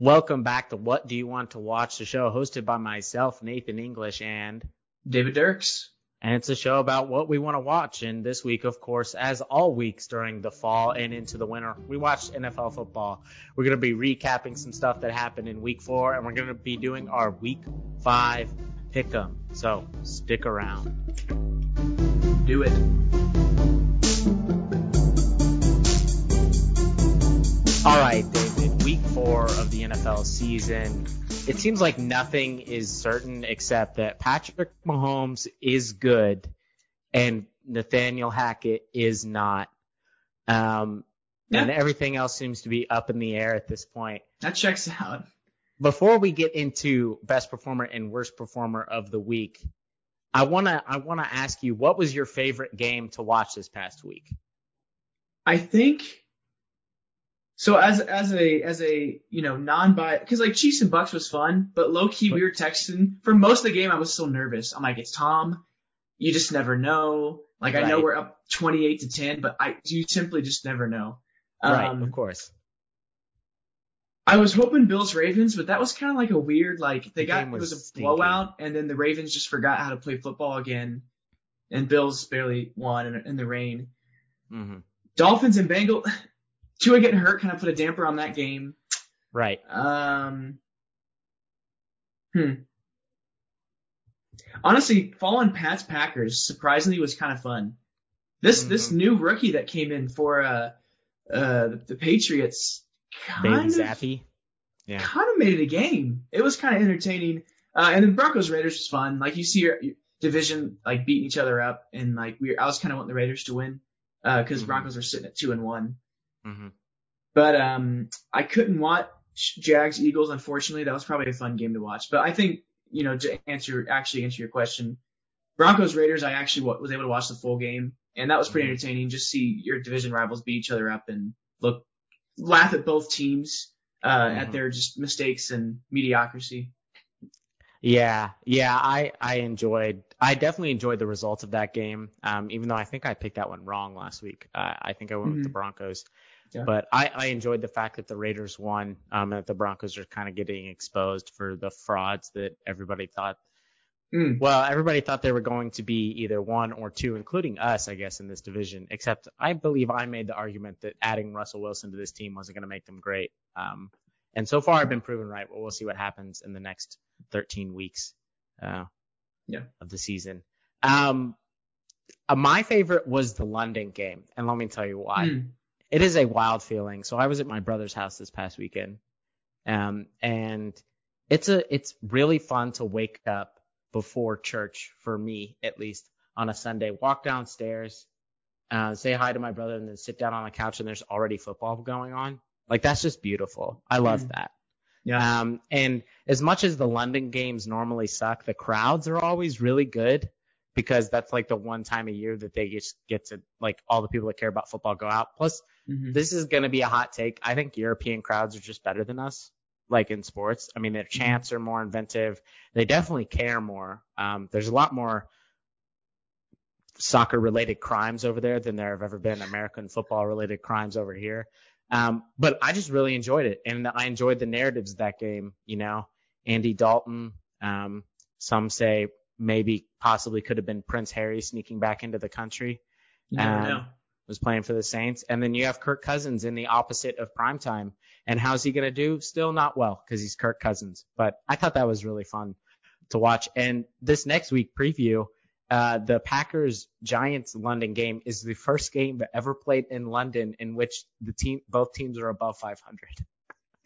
Welcome back to What Do You Want to Watch, the show hosted by myself, Nathan English, and David Dirks. And it's a show about what we want to watch. And this week, of course, as all weeks during the fall and into the winter, we watched NFL football. We're going to be recapping some stuff that happened in week four, and we're going to be doing our week five pick 'em. So stick around. Do it. All right, David, week four of the NFL season. It seems like nothing is certain except that Patrick Mahomes is good and Nathaniel Hackett is not. Um, Yeah. And everything else seems to be up in the air at this point. That checks out. Before we get into best performer and worst performer of the week, I wanna I wanna ask you what was your favorite game to watch this past week? I think so as as a as a you know non bias because like Chiefs and Bucks was fun, but low key we were texting for most of the game. I was still nervous. I'm like, it's Tom. You just never know. Like I know we're up 28 to 10, but I you simply just never know. right, Um, of course. I was hoping Bills Ravens, but that was kind of like a weird like they The got game it was was a blowout, and then the Ravens just forgot how to play football again, and Bills barely won in, in the rain. hmm Dolphins and Bengals. Tua getting hurt kind of put a damper on that game. Right. Um, hmm. Honestly, following Pat's Packers surprisingly was kind of fun. This this Mhm. new rookie that came in for uh uh the Patriots Bailey kind of Zappe. Yeah. kind of made it a game. It was kind of entertaining. Uh, and then Broncos Raiders was fun. Like you see your, your division like beating each other up, and like we I was kind of wanting the Raiders to win Uh because Mhm. Broncos are sitting at two and one. Hmm But um, I couldn't watch Jags Eagles. Unfortunately, that was probably a fun game to watch. But I think you know to answer actually answer your question, Broncos Raiders. I actually wa- was able to watch the full game, and that was pretty Mhm. entertaining. Just see your division rivals beat each other up and look laugh at both teams uh, at Mhm. their just mistakes and mediocrity. Yeah, yeah, I I enjoyed. I definitely enjoyed the results of that game. Um, even though I think I picked that one wrong last week. Uh, I think I went with the. Broncos. Yeah. But I, I enjoyed the fact that the Raiders won. Um, and that the Broncos are kind of getting exposed for the frauds that everybody thought. Mm. Well, everybody thought they were going to be either one or two, including us, I guess, in this division. Except I believe I made the argument that adding Russell Wilson to this team wasn't going to make them great. Um, and so far I've been proven right. But we'll see what happens in the next 13 weeks uh, Yeah. of the season. Um, uh, my favorite was the London game, and let me tell you why. Mm. It is a wild feeling. So I was at my brother's house this past weekend, um, and it's a it's really fun to wake up before church for me at least on a Sunday. Walk downstairs, uh, say hi to my brother, and then sit down on the couch, and there's already football going on. Like that's just beautiful. I love Mm. that. Yeah. Um, and as much as the London games normally suck, the crowds are always really good because that's like the one time a year that they just get to like all the people that care about football go out. Plus, Mhm. this is going to be a hot take. I think European crowds are just better than us, like in sports. I mean, their chants are more inventive. They definitely care more. Um, there's a lot more soccer related crimes over there than there have ever been American football related crimes over here. Um, but I just really enjoyed it, and I enjoyed the narratives of that game. You know, Andy Dalton. Um, some say maybe possibly could have been Prince Harry sneaking back into the country You um, know. was playing for the Saints. And then you have Kirk Cousins in the opposite of primetime. And how's he going to do? Still not well because he's Kirk Cousins. But I thought that was really fun to watch. And this next week preview, uh, the Packers Giants London game is the first game ever played in London in which the team, both teams are above 500,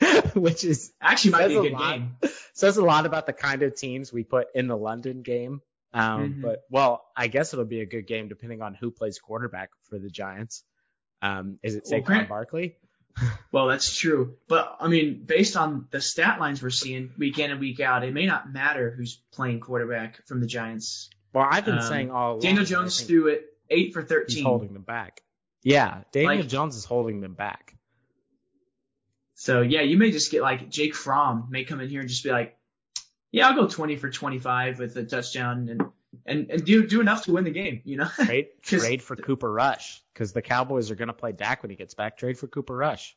which is Actually, might be a says a lot. game. says a lot about the kind of teams we put in the London game. Um, Mhm. But well, I guess it'll be a good game depending on who plays quarterback for the Giants. Um, is it Well, Saquon Grant- Barkley? Well, that's true. But I mean, based on the stat lines we're seeing week in and week out, it may not matter who's playing quarterback from the Giants. Well, I've been Um, saying all along. Daniel Jones threw it eight for He's thirteen. holding them back. Yeah, Daniel Like- Jones is holding them back. So yeah, you may just get like Jake Fromm may come in here and just be like, yeah, I'll go twenty for twenty five with a touchdown and and and do do enough to win the game. You know. Trade trade for Cooper Rush because the Cowboys are going to play Dak when he gets back. Trade for Cooper Rush.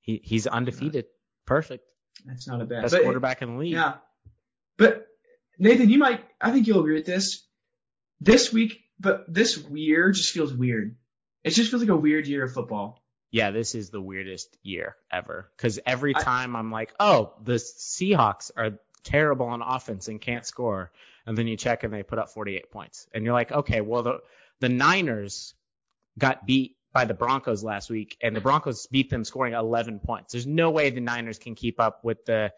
He he's undefeated. Perfect. That's not a bad Best but- quarterback in the league. Yeah. But Nathan, you might I think you'll agree with this. This week, but this year just feels weird. It just feels like a weird year of football. Yeah, this is the weirdest year ever. Because every time I'm like, oh, the Seahawks are terrible on offense and can't score, and then you check and they put up 48 points, and you're like, okay, well the the Niners got beat by the Broncos last week, and the Broncos beat them scoring 11 points. There's no way the Niners can keep up with the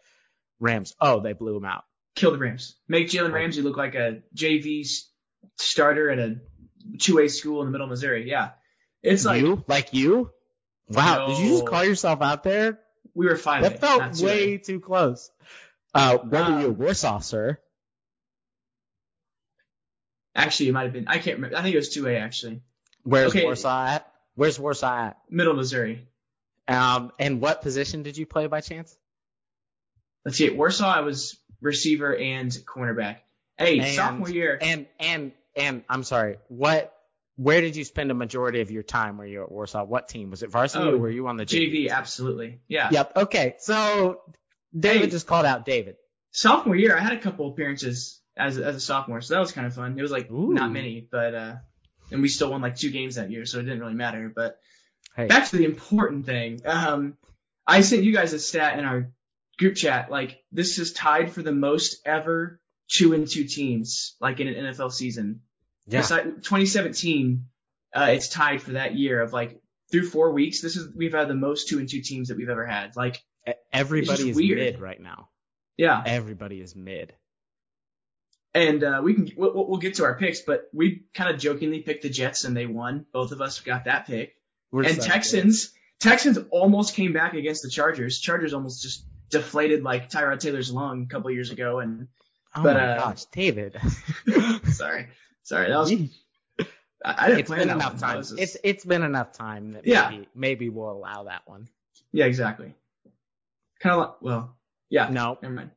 Rams. Oh, they blew them out. Kill the Rams. Make Jalen Ramsey look like a JV starter at a two A school in the middle of Missouri. Yeah. It's like you like you? Wow, did you just call yourself out there? we were five. That felt way too close. Uh, what are you, Um, Warsaw, sir? Actually, it might have been. I can't remember. I think it was two A actually. Where's okay. Warsaw at? Where's Warsaw at? Middle Missouri. Um, and what position did you play by chance? Let's see. At Warsaw, I was receiver and cornerback. Hey, And- sophomore year. And and and I'm sorry. What? Where did you spend a majority of your time? Were you at Warsaw? What team was it? Varsity Oh, or were you on the JV, absolutely. Yeah. Yep. Okay. So David Hey. just called out David. Sophomore year, I had a couple appearances as as a sophomore, so that was kind of fun. It was like Ooh. not many, but uh, and we still won like two games that year, so it didn't really matter. But Hey. back to the important thing. Um, I sent you guys a stat in our group chat. Like this is tied for the most ever two and two teams, like in an NFL season. Yeah. Besi- 2017, uh, it's tied for that year of like through four weeks. This is we've had the most two and two teams that we've ever had. Like, Everybody is weird. mid right now. yeah. Everybody is mid. And uh, we can we'll, we'll get to our picks, but we kind of jokingly picked the Jets and they won. Both of us got that pick. We're and Texans Texans almost came back against the Chargers. Chargers almost just deflated like Tyrod Taylor's lung a couple years ago. And. Oh but, my uh, gosh, David. sorry, sorry, that was I, didn't it's plan been that enough one. Time. just- It's it's been enough time that Yeah. maybe maybe we'll allow that one. yeah, exactly. Kind of like well, yeah. No. Never mind.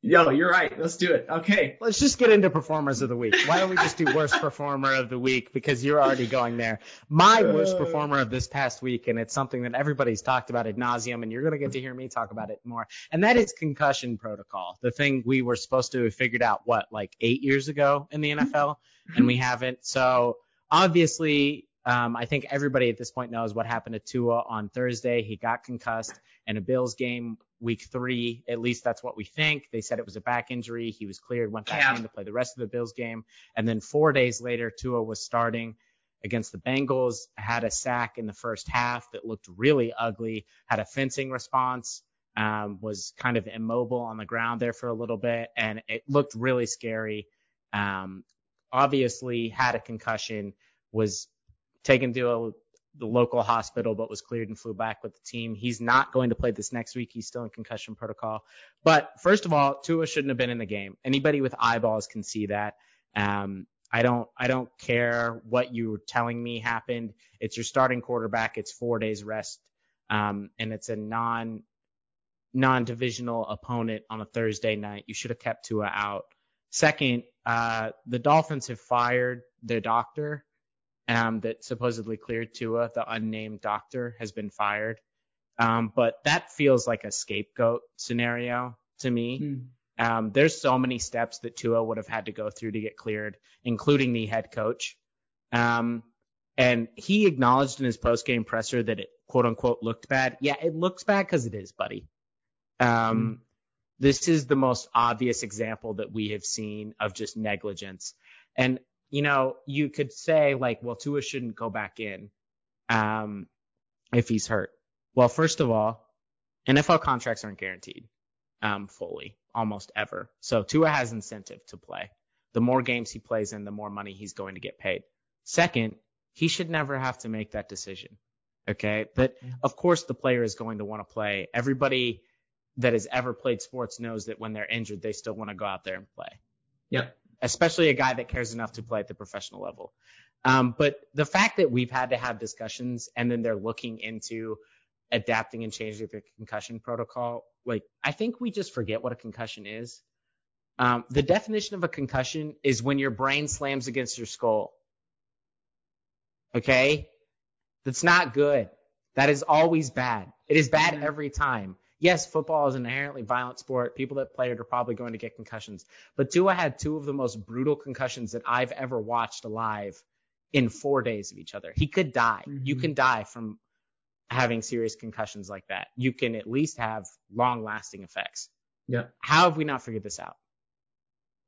Yo, you're right. Let's do it. Okay. Let's just get into performers of the week. Why don't we just do worst performer of the week because you're already going there. My worst Uh. performer of this past week, and it's something that everybody's talked about ad nauseum, and you're going to get to hear me talk about it more. And that is concussion protocol, the thing we were supposed to have figured out what like eight years ago in the NFL, and we haven't. So obviously, um, I think everybody at this point knows what happened to Tua on Thursday. He got concussed in a Bills game week three. At least that's what we think. They said it was a back injury. He was cleared, went back Yeah. in to play the rest of the Bills game. And then four days later, Tua was starting against the Bengals, had a sack in the first half that looked really ugly, had a fencing response, um, was kind of immobile on the ground there for a little bit, and it looked really scary. Um, obviously had a concussion, was taken to a, the local hospital, but was cleared and flew back with the team. He's not going to play this next week. He's still in concussion protocol. But first of all, Tua shouldn't have been in the game. Anybody with eyeballs can see that. Um, I don't, I don't care what you were telling me happened. It's your starting quarterback. It's four days rest. Um, and it's a non, non-divisional opponent on a Thursday night. You should have kept Tua out. Second, uh, the Dolphins have fired their doctor um, that supposedly cleared Tua. The unnamed doctor has been fired. Um, but that feels like a scapegoat scenario to me. Hmm. Um, there's so many steps that Tua would have had to go through to get cleared, including the head coach. Um, and he acknowledged in his post-game presser that it quote unquote looked bad. Yeah, it looks bad because it is, buddy. Um, this is the most obvious example that we have seen of just negligence. And, you know, you could say like, well, Tua shouldn't go back in, um, if he's hurt. Well, first of all, NFL contracts aren't guaranteed, um, fully, almost ever. So Tua has incentive to play. The more games he plays in, the more money he's going to get paid. Second, he should never have to make that decision. Okay. But of course the player is going to want to play. Everybody that has ever played sports knows that when they're injured, they still want to go out there and play. Yep. Especially a guy that cares enough to play at the professional level. Um, but the fact that we've had to have discussions and then they're looking into adapting and changing the concussion protocol, like I think we just forget what a concussion is. Um, the definition of a concussion is when your brain slams against your skull. Okay? That's not good. That is always bad. It is bad Mhm. every time. Yes, football is an inherently violent sport. People that play it are probably going to get concussions. But Tua had two of the most brutal concussions that I've ever watched alive in four days of each other. He could die. You Mhm. can die from having serious concussions like that. You can at least have long lasting effects. Yeah. How have we not figured this out?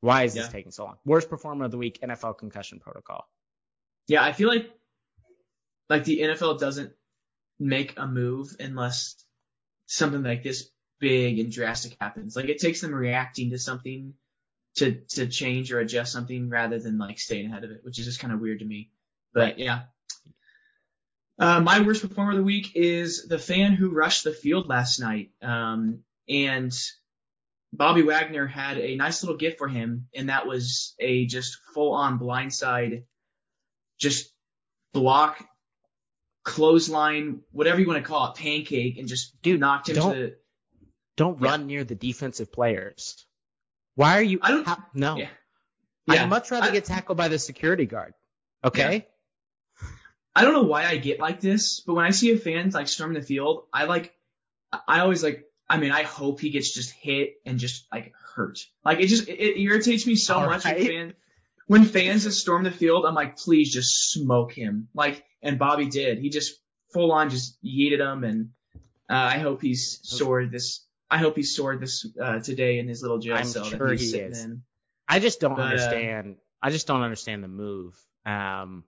Why is this taking so long? Worst performer of the week, NFL concussion protocol. Yeah, I feel like like the NFL doesn't make a move unless something like this big and drastic happens. Like it takes them reacting to something to to change or adjust something rather than like staying ahead of it, which is just kind of weird to me. But yeah. Uh, my worst performer of the week is the fan who rushed the field last night. Um, and Bobby Wagner had a nice little gift for him, and that was a just full on blindside, just block, clothesline, whatever you want to call it, pancake, and just Dude, knocked him don't- to the. Don't Yeah. run near the defensive players. Why are you? I don't- how- no. Yeah. I'd much rather I- get tackled by the security guard. Okay. I don't know why I get like this, but when I see a fan like storming the field, I like, I always like, I mean, I hope he gets just hit and just like hurt. Like it just, it, it irritates me so All much when right. fans, when fans just storm the field, I'm like, please just smoke him. Like, and Bobby did. He just full on just yeeted him and, uh, I hope he's sore this, I hope he's sored this, uh, today in his little jail I'm cell sure that he's he sitting is. in. I just don't But, uh, understand. I just don't understand the move. Um,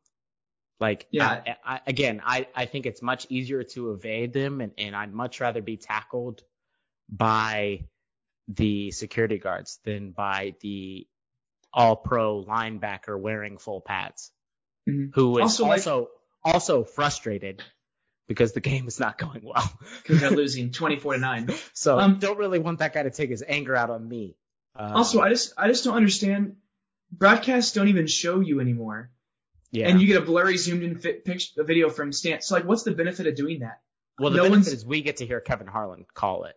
like, Yeah. I, I, again, I, I think it's much easier to evade them, and, and I'd much rather be tackled by the security guards than by the all pro linebacker wearing full pads, Mhm. who is Also, also, like- also, frustrated because the game is not going well. Cause they're losing 24 to 9. so Um, don't really want that guy to take his anger out on me. Um, Also, I just I just don't understand. Broadcasts don't even show you anymore, yeah. and you get a blurry, zoomed in fit picture, a video from Stan. So like, what's the benefit of doing that? well, the no benefit one's- is we get to hear Kevin Harlan call it.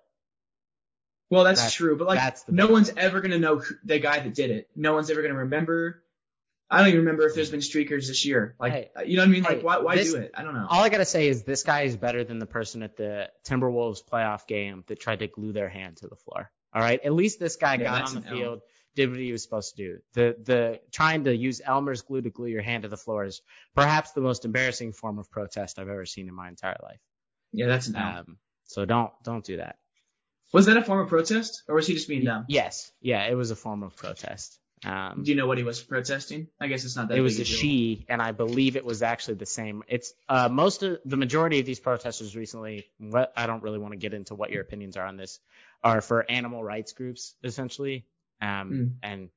Well, that's, That's- true, but like, no one's ever gonna know who, the guy that did it. No one's ever gonna remember. I don't even remember if there's been streakers this year. Like, Hey, you know what I mean? Like, hey, why why this- do it? I don't know. All I gotta say is this guy is better than the person at the Timberwolves playoff game that tried to glue their hand to the floor. All right, at least this guy Yeah, got on the field, did what he was supposed to do. The the trying to use Elmer's glue to glue your hand to the floor is perhaps the most embarrassing form of protest I've ever seen in my entire life. yeah, that's an L. Um, so don't don't do that. Was that a form of protest, or was he just being dumb? Yes, yeah, it was a form of protest. Um, Do you know what he was protesting? I guess it's not that. it was a she, and I believe it was actually the same. It's uh, most of the majority of these protesters recently. What I don't really want to get into what your opinions are on this, are for animal rights groups essentially. Um, Hmm. and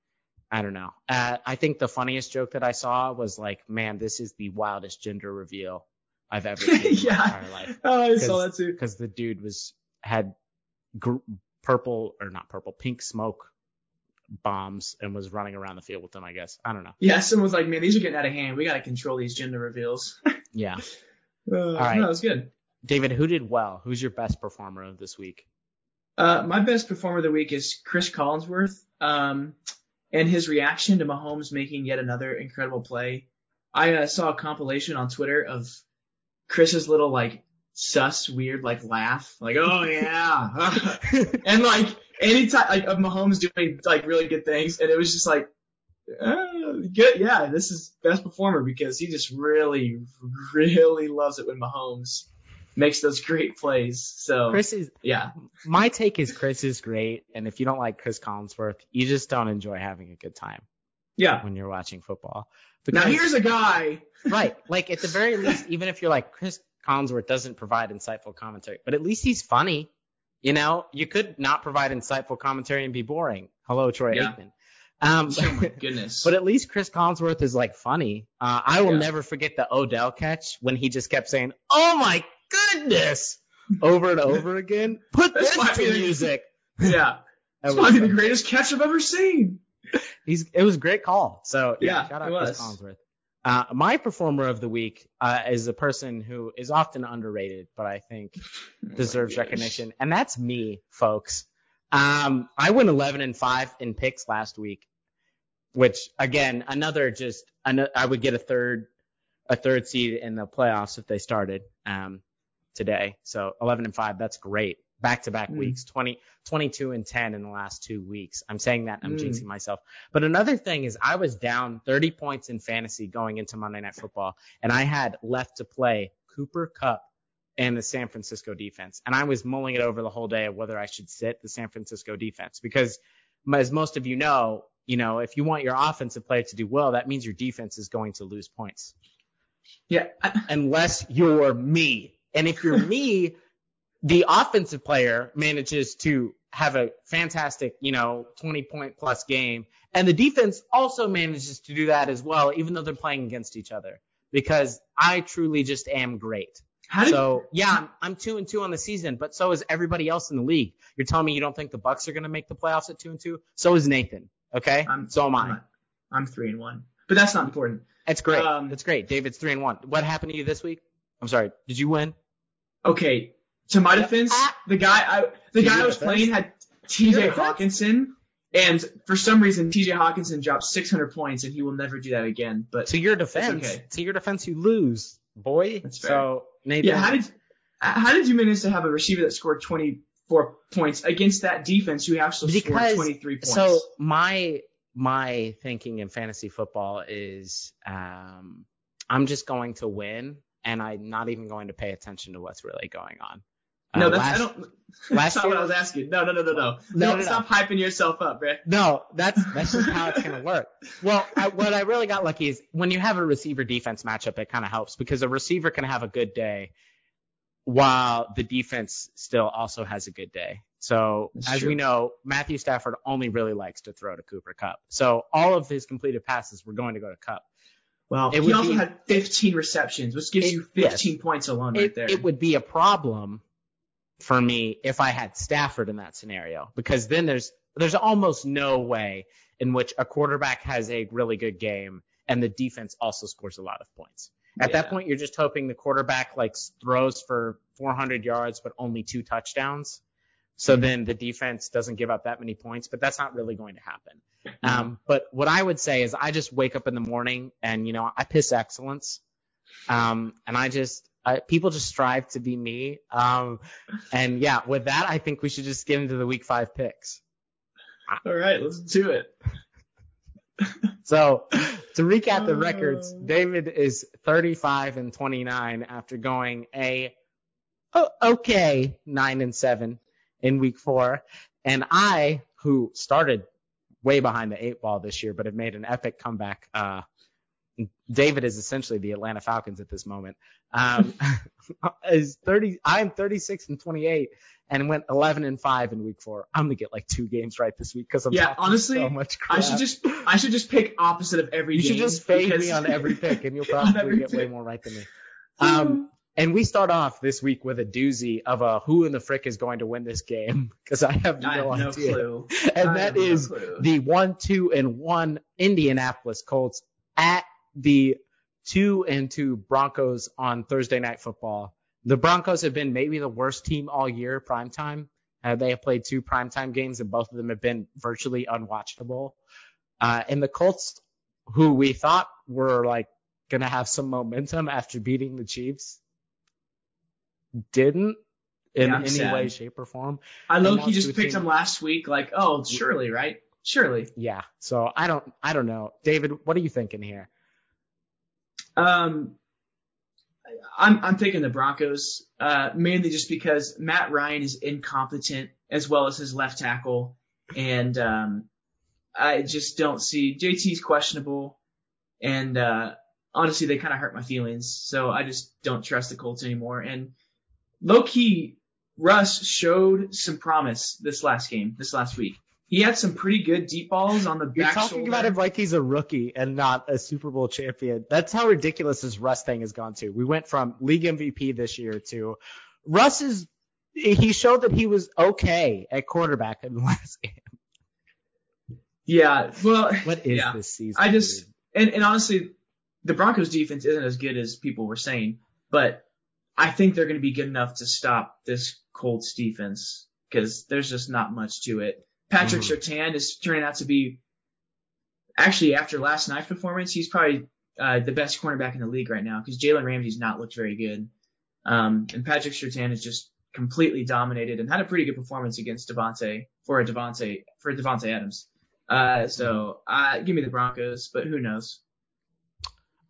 I don't know. Uh, I think the funniest joke that I saw was like, "Man, this is the wildest gender reveal I've ever seen in my entire life." Oh, I saw that too. Because the dude was had gr- purple or not purple, pink smoke bombs and was running around the field with them. I guess I don't know. Yeah, someone was like, "Man, these are getting out of hand. We got to control these gender reveals." Yeah. Uh, right. No, it was good. David, who did well? Who's your best performer of this week? Uh, my best performer of the week is Chris Collinsworth, um, and his reaction to Mahomes making yet another incredible play. I uh, saw a compilation on Twitter of Chris's little like sus weird like laugh, like oh yeah, and like anytime like of Mahomes doing like really good things, and it was just like. Uh, good, yeah. This is best performer because he just really, really loves it when Mahomes makes those great plays. So Chris is yeah, my take is Chris is great, and if you don't like Chris Collinsworth, you just don't enjoy having a good time yeah. when you're watching football. Because, Now here's a guy. right, like at the very least, even if you're like Chris Collinsworth doesn't provide insightful commentary, but at least he's funny. You know, you could not provide insightful commentary and be boring. Hello, Troy Yeah. Aikman. Um, Oh my goodness. But at least Chris Collinsworth is like funny. Uh, I will Yeah. never forget the Odell catch when he just kept saying, "Oh my goodness," over and over again. Put this to the- music. yeah, it's probably the greatest catch I've ever seen. He's it was a great call. So yeah, Yeah, shout out Chris. Collinsworth. Uh, my performer of the week uh, is a person who is often underrated, but I think deserves Oh my recognition, and that's me, folks. Um, I went 11 and five in picks last week, which again, another just ano- I would get a third, a third seed in the playoffs if they started. Um, today. So 11 and 5, that's great. Back to back weeks, 20, 22 and 10 in the last two weeks. I'm saying that I'm Mm. jinxing myself. But another thing is I was down 30 points in fantasy going into Monday Night Football, and I had left to play Cooper Kupp and the San Francisco defense. And I was mulling it over the whole day of whether I should sit the San Francisco defense because as most of you know, you know, if you want your offensive player to do well, that means your defense is going to lose points Yeah. Unless you're me. And if you're me, the offensive player manages to have a fantastic, you know, 20 point plus game. And the defense also manages to do that as well, even though they're playing against each other because I truly just am great. How So yeah, I'm, I'm two and two on the season, but so is everybody else in the league. You're telling me you don't think the Bucks are going to make the playoffs at two and two? So is Nathan. Okay, I'm- so am I'm, I. not- I'm three and one, but that's not important. That's great. Um, it's great. David's three and one. What happened to you this week? I'm sorry. Did you win? Okay, to my defense, the guy I the To guy I was defense? playing had T.J. defense? Hawkinson, and for some reason T.J. Hockenson dropped 600 points, and he will never do that again. But To your defense. okay. To your defense, you lose, boy. That's fair. So Nathan. yeah, how did how did you manage to have a receiver that scored 24 points against that defense who actually Because- scored 23 points? So my my thinking in fantasy football is um, I'm just going to win, and I'm not even going to pay attention to what's really going on. Uh, no, that's last, I don't. last That's not year- what I was asking. No, no, no, no, no. No, No, no, no. stop hyping yourself up, man. No, that's that's just how it's gonna work. Well, I, what I really got lucky is when you have a receiver defense matchup, it kind of helps because a receiver can have a good day while the defense still also has a good day. So That's as true. we know, Matthew Stafford only really likes to throw to Cooper Kupp. So all of his completed passes were going to go to Kupp. Well, It he also be- had 15 receptions, which gives It- you 15 points alone right there. it would be a problem for me if I had Stafford in that scenario because then there's there's almost no way in which a quarterback has a really good game and the defense also scores a lot of points. At that point, you're just hoping the quarterback like throws for 400 yards but only two touchdowns. So Mm-hmm. then the defense doesn't give up that many points, but that's not really going to happen. Mm-hmm. Um, but what I would say is I just wake up in the morning and, you know, I piss excellence. Um, and I just, I, people just strive to be me. Um, and yeah, with that, I think we should just get into the week five picks. All right, let's do it. So to recap the records, Uh. David is 35 and 29 after going a o- okay nine and seven in week four. And I, who started way behind the eight ball this year, but have made an epic comeback, uh, David is essentially the Atlanta Falcons at this moment. Um, is 30, I'm 36 and 28 and went 11 and five in week four. I'm going to get like two games right this week because I'm Yeah, honestly, so much crap. I should just I should just pick opposite of every You game. should just fade because- me on every pick, and you'll probably get way more right than me. Um, and we start off this week with a doozy of a who in the frick is going to win this game because I have no, I have no idea. clue. And I that have no the one, two, and one Indianapolis Colts at the two and two Broncos on Thursday Night Football. The Broncos have been maybe the worst team all year, primetime. Uh, they have played two primetime games, and both of them have been virtually unwatchable. Uh, and the Colts, who we thought were like going to have some momentum after beating the Chiefs, didn't in Yeah, any sad. way, shape, or form. I low lost key just picked him last week. Like, oh, surely, right? Surely. Yeah. So I don't, I don't know. David, what are you thinking here? Um, I'm I'm picking the Broncos, uh, mainly just because Matt Ryan is incompetent as well as his left tackle, and um, I just don't see JT's questionable, and uh, honestly, they kind of hurt my feelings, so I just don't trust the Colts anymore. And low key, Russ showed some promise this last game, this last week. He had some pretty good deep balls on the You're talking shoulder. about him like he's a rookie and not a Super Bowl champion. That's how ridiculous this Russ thing has gone to. We went from league MVP this year to Russ is, he showed that he was okay at quarterback in the last game. yeah, well, What is yeah. this season? I just and, and honestly, the Broncos defense isn't as good as people were saying, but I think they're going to be good enough to stop this Colts defense because there's just not much to it. Patrick Mhm. Surtain is turning out to be actually after last night's performance, he's probably uh, the best cornerback in the league right now because Jalen Ramsey's not looked very good. Um, and Patrick Surtain is just completely dominated and had a pretty good performance against Davante for a Davante for Davante Adams. Uh, so uh, give me the Broncos, but who knows?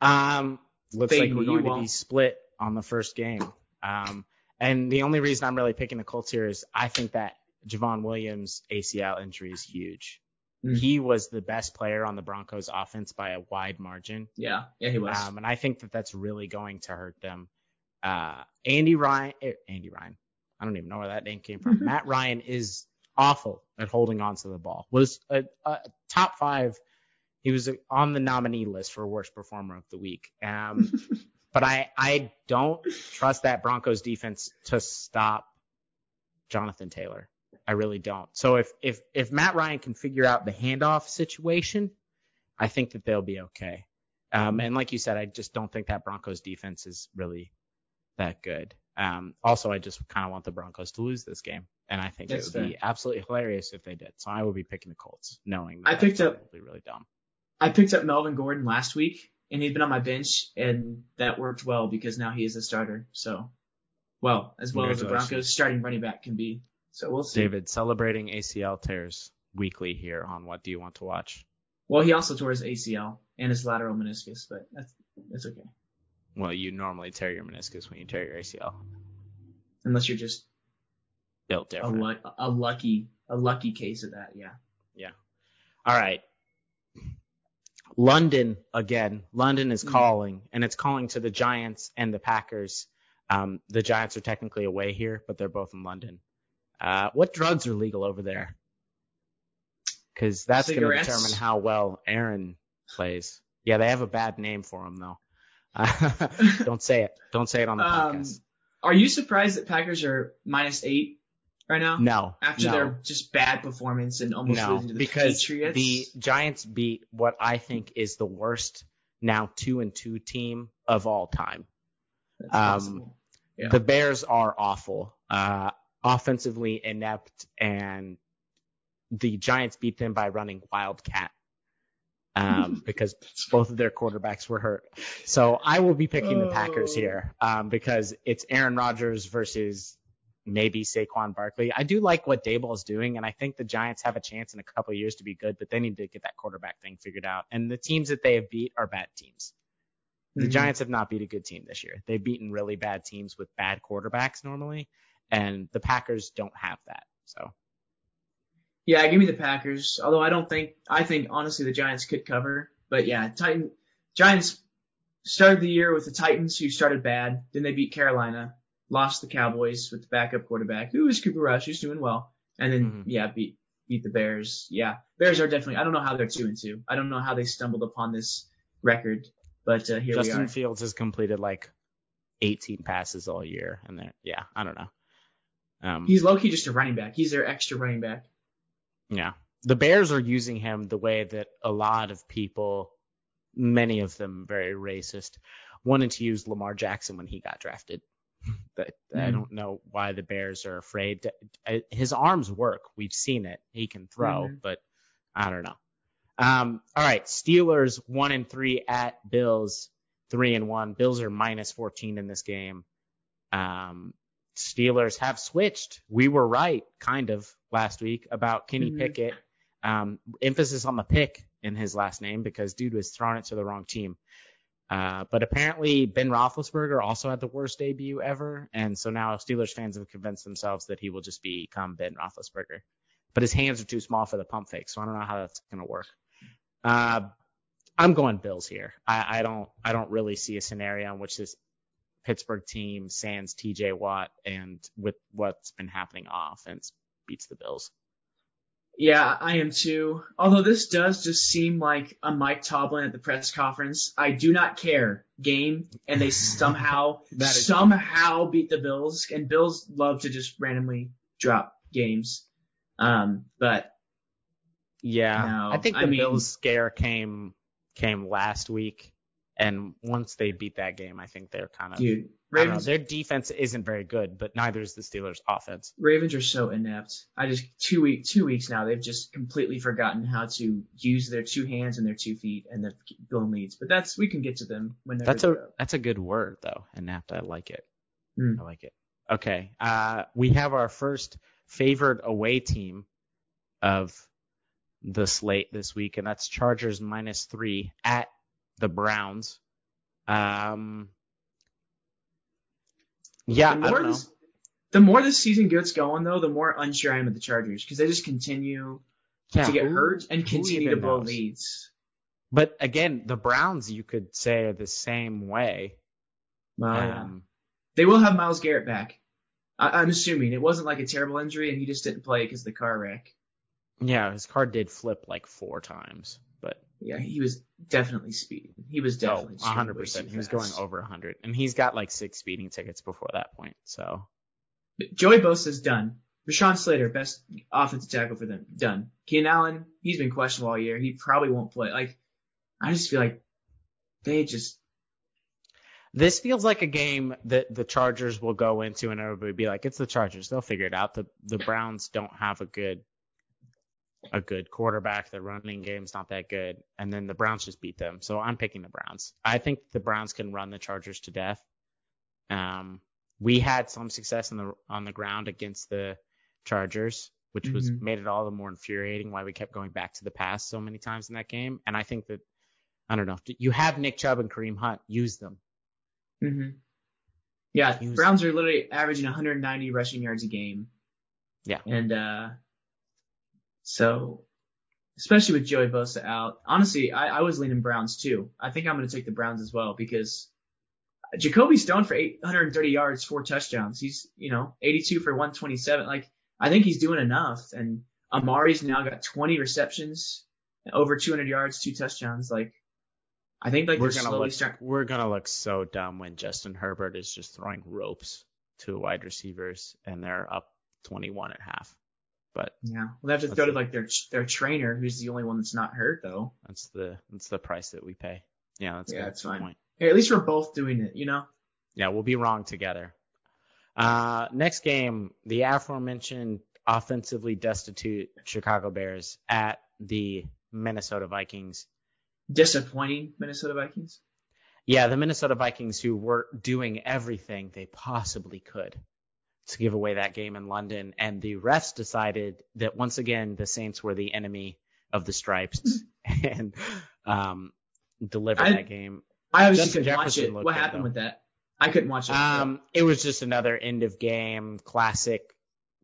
Um, looks Fade like we're going to be split on the first game. Um, and the only reason I'm really picking the Colts here is I think that Javonte Williams ACL injury is huge. Mm. He was the best player on the Broncos offense by a wide margin. Yeah, yeah, he was. Um, and I think that that's really going to hurt them. Uh, Andy Ryan, eh, Andy Ryan, I don't even know where that name came from. Matt Ryan is awful at holding on to the ball. Was a, a top five. He was on the nominee list for worst performer of the week. Um, but I, I don't trust that Broncos defense to stop Jonathan Taylor. I really don't. So if, if, if Matt Ryan can figure out the handoff situation, I think that they'll be okay. Um, and like you said, I just don't think that Broncos defense is really that good. Um, also, I just kind of want the Broncos to lose this game, and I think That's it would be absolutely hilarious if they did. So I will be picking the Colts, knowing that I picked up- probably really dumb. I picked up Melvin Gordon last week, and he'd been on my bench, and that worked well because now he is a starter. So, well, as well as the Broncos starting running back can be. So we'll see. David celebrating ACL tears weekly here on What Do You Want to Watch? Well, he also tore his ACL and his lateral meniscus, but that's that's okay. Well, you normally tear your meniscus when you tear your ACL. Unless you're just Built a, different. lu- a lucky a lucky case of that. Yeah. Yeah. All right. London again. London is Mm. calling, and it's calling to the Giants and the Packers. Um, the Giants are technically away here, but they're both in London. Uh, what drugs are legal over there? Because that's going to determine how well Aaron plays. Yeah, they have a bad name for him though. don't say it. Don't say it on the Um, podcast. Are you surprised that Packers are minus eight right now? No. After no. their just bad performance and almost no, losing to the because Patriots. the Giants beat what I think is the worst now two and two team of all time. That's um. Yeah. The Bears are awful, uh, offensively inept, and the Giants beat them by running wildcat. Um, because both of their quarterbacks were hurt. So I will be picking the Packers Oh. here, um, because it's Aaron Rodgers versus maybe Saquon Barkley. I do like what Daboll is doing, and I think the Giants have a chance in a couple of years to be good, but they need to get that quarterback thing figured out. And the teams that they have beat are bad teams. The Mhm. Giants have not beat a good team this year. They've beaten really bad teams with bad quarterbacks normally, and the Packers don't have that. So Yeah, give me the Packers. Although I don't think I think honestly the Giants could cover. But yeah, Titan Giants started the year with the Titans who started bad. Then they beat Carolina, lost the Cowboys with the backup quarterback, who is Cooper Rush, who's doing well. And then Mhm. yeah, beat beat the Bears. Yeah. Bears are definitely I don't know how they're two and two. I don't know how they stumbled upon this record. But uh, here Justin we are. Fields has completed like 18 passes all year, and they're yeah, I don't know. Um, He's low key just a running back. He's their extra running back. Yeah. The Bears are using him the way that a lot of people, many of them very racist, wanted to use Lamar Jackson when he got drafted. That I Mhm. don't know why the Bears are afraid. To, his arms work. We've seen it. He can throw, Mhm. but I don't know. Um, all right. Steelers one and three at Bills three and one. Bills are minus 14 in this game. Um, Steelers have switched. We were right, kind of, last week about Kenny Mhm. Pickett. Um, emphasis on the pick in his last name because dude was throwing it to the wrong team. Uh, but apparently Ben Roethlisberger also had the worst debut ever, and so now Steelers fans have convinced themselves that he will just become Ben Roethlisberger. But his hands are too small for the pump fake, so I don't know how that's gonna work. Uh, I'm going Bills here. I, I don't I don't really see a scenario in which this Pittsburgh team sans TJ Watt and with what's been happening offense beats the Bills. Yeah, I am too. Although this does just seem like a Mike Tomlin at the press conference. I do not care game, and they somehow somehow beat the Bills. And Bills love to just randomly drop games. Um, but Yeah, No, I think the I mean- Bills scare came came last week, and once they beat that game, I think they're kind of. dude, don't know, Ravens their defense isn't very good, but neither is the Steelers' offense. Ravens are so inept. I just two week two weeks now they've just completely forgotten how to use their two hands and their two feet and they're blown leads. But that's we can get to them when they're That's a to that's a good word though, inept. I like it. Hmm. I like it. Okay. Uh, we have our first favored away team of the slate this week, and that's Chargers minus three at the Browns. Um, yeah, the I more don't know. this, the more this season gets going, though, the more unsure I am of the Chargers because they just continue Yeah, to get who- hurt and continue to blow knows? leads. But again, the Browns, you could say, are the same way. Well. Um, They will have Myles Garrett back. I, I'm assuming it wasn't like a terrible injury and he just didn't play because of the car wreck. yeah, his car did flip like four times, Yeah, he was definitely speeding. He was definitely oh, 100%. He was going over 100, and he's got like six speeding tickets before that point. So Joey Bosa's done. Rashawn Slater, best offensive tackle for them, done. Keenan Allen, he's been questionable all year. He probably won't play. Like, I just feel like they just this feels like a game that the Chargers will go into, and everybody will be like, "It's the Chargers. They'll figure it out." The the Browns don't have a good a good quarterback. Their running game's not that good, and then the Browns just beat them. So I'm picking the Browns. I think the Browns can run the Chargers to death. Um, we had some success on the on the ground against the Chargers, which was Mhm. made it all the more infuriating why we kept going back to the pass so many times in that game. And I think that I don't know. You have Nick Chubb and Kareem Hunt. Use them. hmm Yeah, was- Browns are literally averaging 190 rushing yards a game. Yeah. And uh so especially with Joey Bosa out, honestly, I, I was leaning Browns too. I think I'm gonna take the Browns as well because Jacoby Stone for 830 yards, four touchdowns. He's, you know, 82 for 127. Like, I think he's doing enough. And Amari's now got 20 receptions, over 200 yards, two touchdowns. Like, I think like we're gonna look starting. we're gonna look so dumb when Justin Herbert is just throwing ropes to wide receivers and they're up 21 at half. But Yeah, well, they have to go to like their their trainer, who's the only one that's not hurt though. that's the that's the price that we pay. Yeah, that's Yeah, good. that's fine. Point. Hey, at least we're both doing it, you know. Yeah, we'll be wrong together. Uh, next game, the aforementioned offensively destitute Chicago Bears at the Minnesota Vikings. Disappointing Minnesota Vikings. Yeah, the Minnesota Vikings who were doing everything they possibly could to give away that game in London. And the refs decided that once again, the Saints were the enemy of the stripes and um, delivered I- that game. I obviously Justin couldn't watch it. What happened though. with that? I couldn't watch it. Um, it was just another end of game classic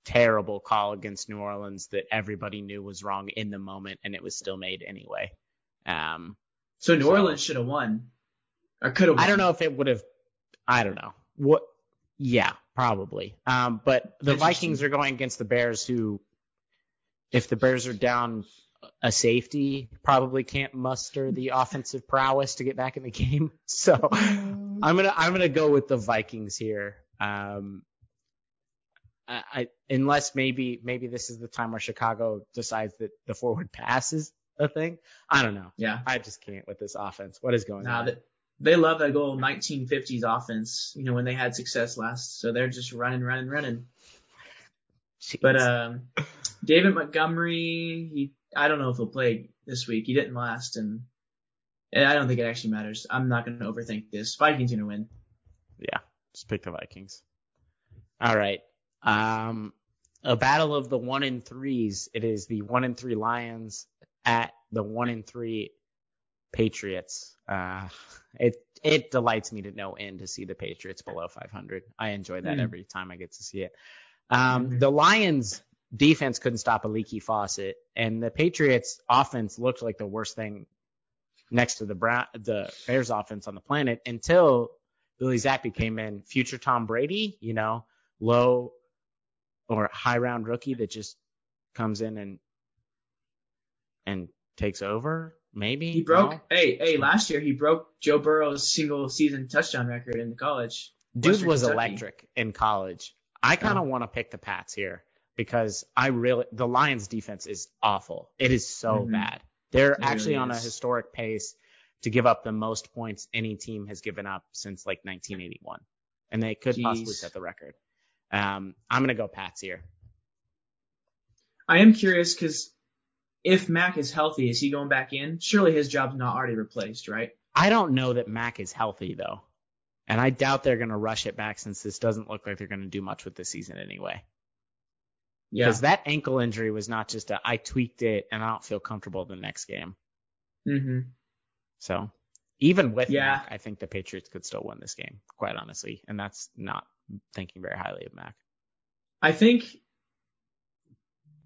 terrible call against New Orleans that everybody knew was wrong in the moment and it was still made anyway. Um, so New so- Orleans should have won, or could have. I don't know if it would have. I don't know what. Yeah, probably. Um, but the Vikings are going against the Bears, who, if the Bears are down a safety, probably can't muster the offensive prowess to get back in the game. So I'm gonna I'm gonna go with the Vikings here. Um, I, I unless maybe maybe this is the time where Chicago decides that the forward pass is a thing. I don't know. Yeah. I just can't with this offense. What is going Nah, on? that they love that old 1950s offense. You know when they had success last, so they're just running, running, running. But um, David Montgomery, he I don't know if he'll play this week. He didn't last, and, and I don't think it actually matters. I'm not going to overthink this. Vikings gonna win. Yeah, just pick the Vikings. All right. Um, a battle of the one in threes. It is the one in three Lions at the one in three Patriots. Uh, it it delights me to no end to see the Patriots below 500. I enjoy that Hmm. every time I get to see it. Um, Mhm. the Lions defense couldn't stop a leaky faucet, and the Patriots offense looked like the worst thing next to the Brown, the Bears offense on the planet until Billy Zappe came in, future Tom Brady, you know, low or high round rookie that just comes in and and takes over. Maybe He broke. No? Hey, hey, last year he broke Joe Burrow's single season touchdown record in the college. Dude Western was Kentucky. electric in college. I kind of want to pick the Pats here because I really the Lions defense is awful. It is so Mhm. bad. They're It actually really on a historic pace to give up the most points any team has given up since like 1981, and they could possibly set the record. Um, I'm gonna go Pats here. I am curious because if Mac is healthy, is he going back in? Surely his job's not already replaced, right? I don't know that Mac is healthy though. And I doubt they're going to rush it back since this doesn't look like they're going to do much with the season anyway. Yeah. Because that ankle injury was not just a I tweaked it and I don't feel comfortable the next game. hmm So even with Yeah. Mac, I think the Patriots could still win this game, quite honestly. And that's not thinking very highly of Mac. I think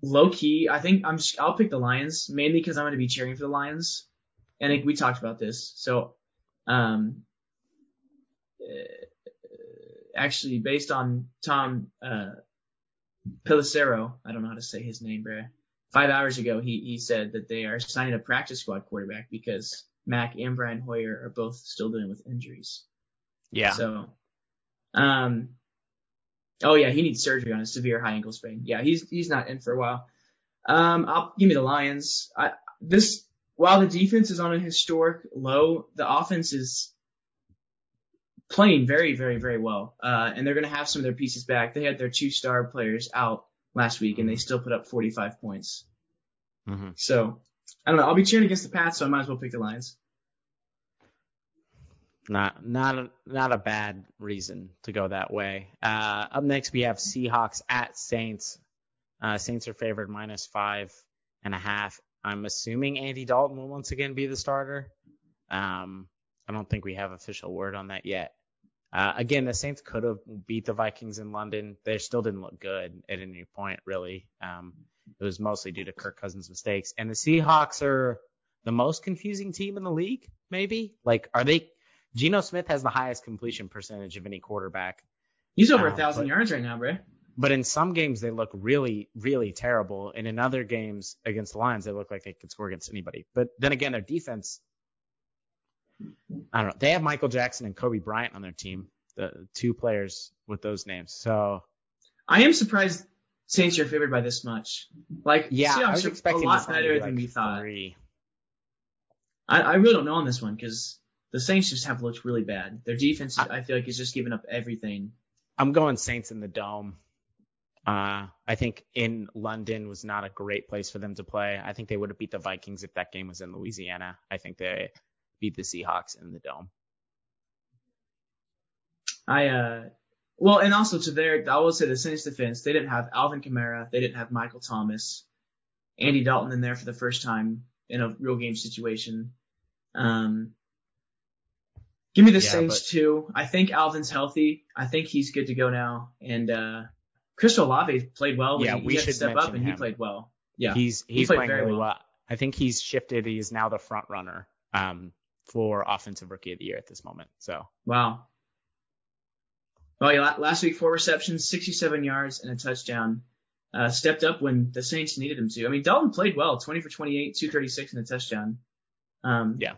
low key. I think I'm. I'll pick the Lions mainly because I'm going to be cheering for the Lions. And I think we talked about this. So, um, uh, actually, based on Tom uh, Pelissero, I don't know how to say his name, bruh. Five hours ago, he he said that they are signing a practice squad quarterback because Mac and Brian Hoyer are both still dealing with injuries. Yeah. So, um, oh yeah, he needs surgery on a severe high ankle sprain. Yeah, he's he's not in for a while. Um, I'll give me the Lions. I this while the defense is on a historic low, the offense is playing very very very well. Uh, and they're gonna have some of their pieces back. They had their two star players out last week, and they still put up 45 points. hmm So I don't know. I'll be cheering against the Pats, so I might as well pick the Lions. Not not a, not a bad reason to go that way. Uh, up next we have Seahawks at Saints. Uh, Saints are favored minus five and a half. I'm assuming Andy Dalton will once again be the starter. Um, I don't think we have official word on that yet. Uh, again, the Saints could have beat the Vikings in London. They still didn't look good at any point, really. Um, it was mostly due to Kirk Cousins' mistakes. And the Seahawks are the most confusing team in the league, maybe. Like, are they? Geno Smith has the highest completion percentage of any quarterback, He's over a Um, thousand but- yards right now, bro. but in some games they look really, really terrible, and in other games against the Lions they look like they could score against anybody. But then again, their defense, I don't know. They have Michael Jackson and Kobe Bryant on their team, the two players with those names. So I am surprised Saints are favored by this much. Like, yeah, I Seahawks was are expecting a lot this line to better be than like we thought. three. I, I really don't know on this one because the Saints just have looked really bad. Their defense, I, feel like, is just giving up everything. I'm going Saints in the dome. Uh, I think in London was not a great place for them to play. I think they would have beat the Vikings if that game was in Louisiana. I think they beat the Seahawks in the dome. I, uh, well, and also to their, I will say the Saints defense, they didn't have Alvin Kamara, they didn't have Michael Thomas, Andy Dalton in there for the first time in a real game situation. Um, give me the Yeah, Saints too. I think Alvin's healthy. I think he's good to go now. And, uh, Chris Olave played well. Yeah, he, we he had to should step up and he played well. Yeah. He's he's played playing very really well. well. I think he's shifted. He is now the front runner um, for offensive rookie of the year at this moment. So Wow. Well, yeah, last week, four receptions, 67 yards, and a touchdown. Uh, stepped up when the Saints needed him to. I mean, Dalton played well, 20 for 28, 236, and a touchdown. Um, Yeah.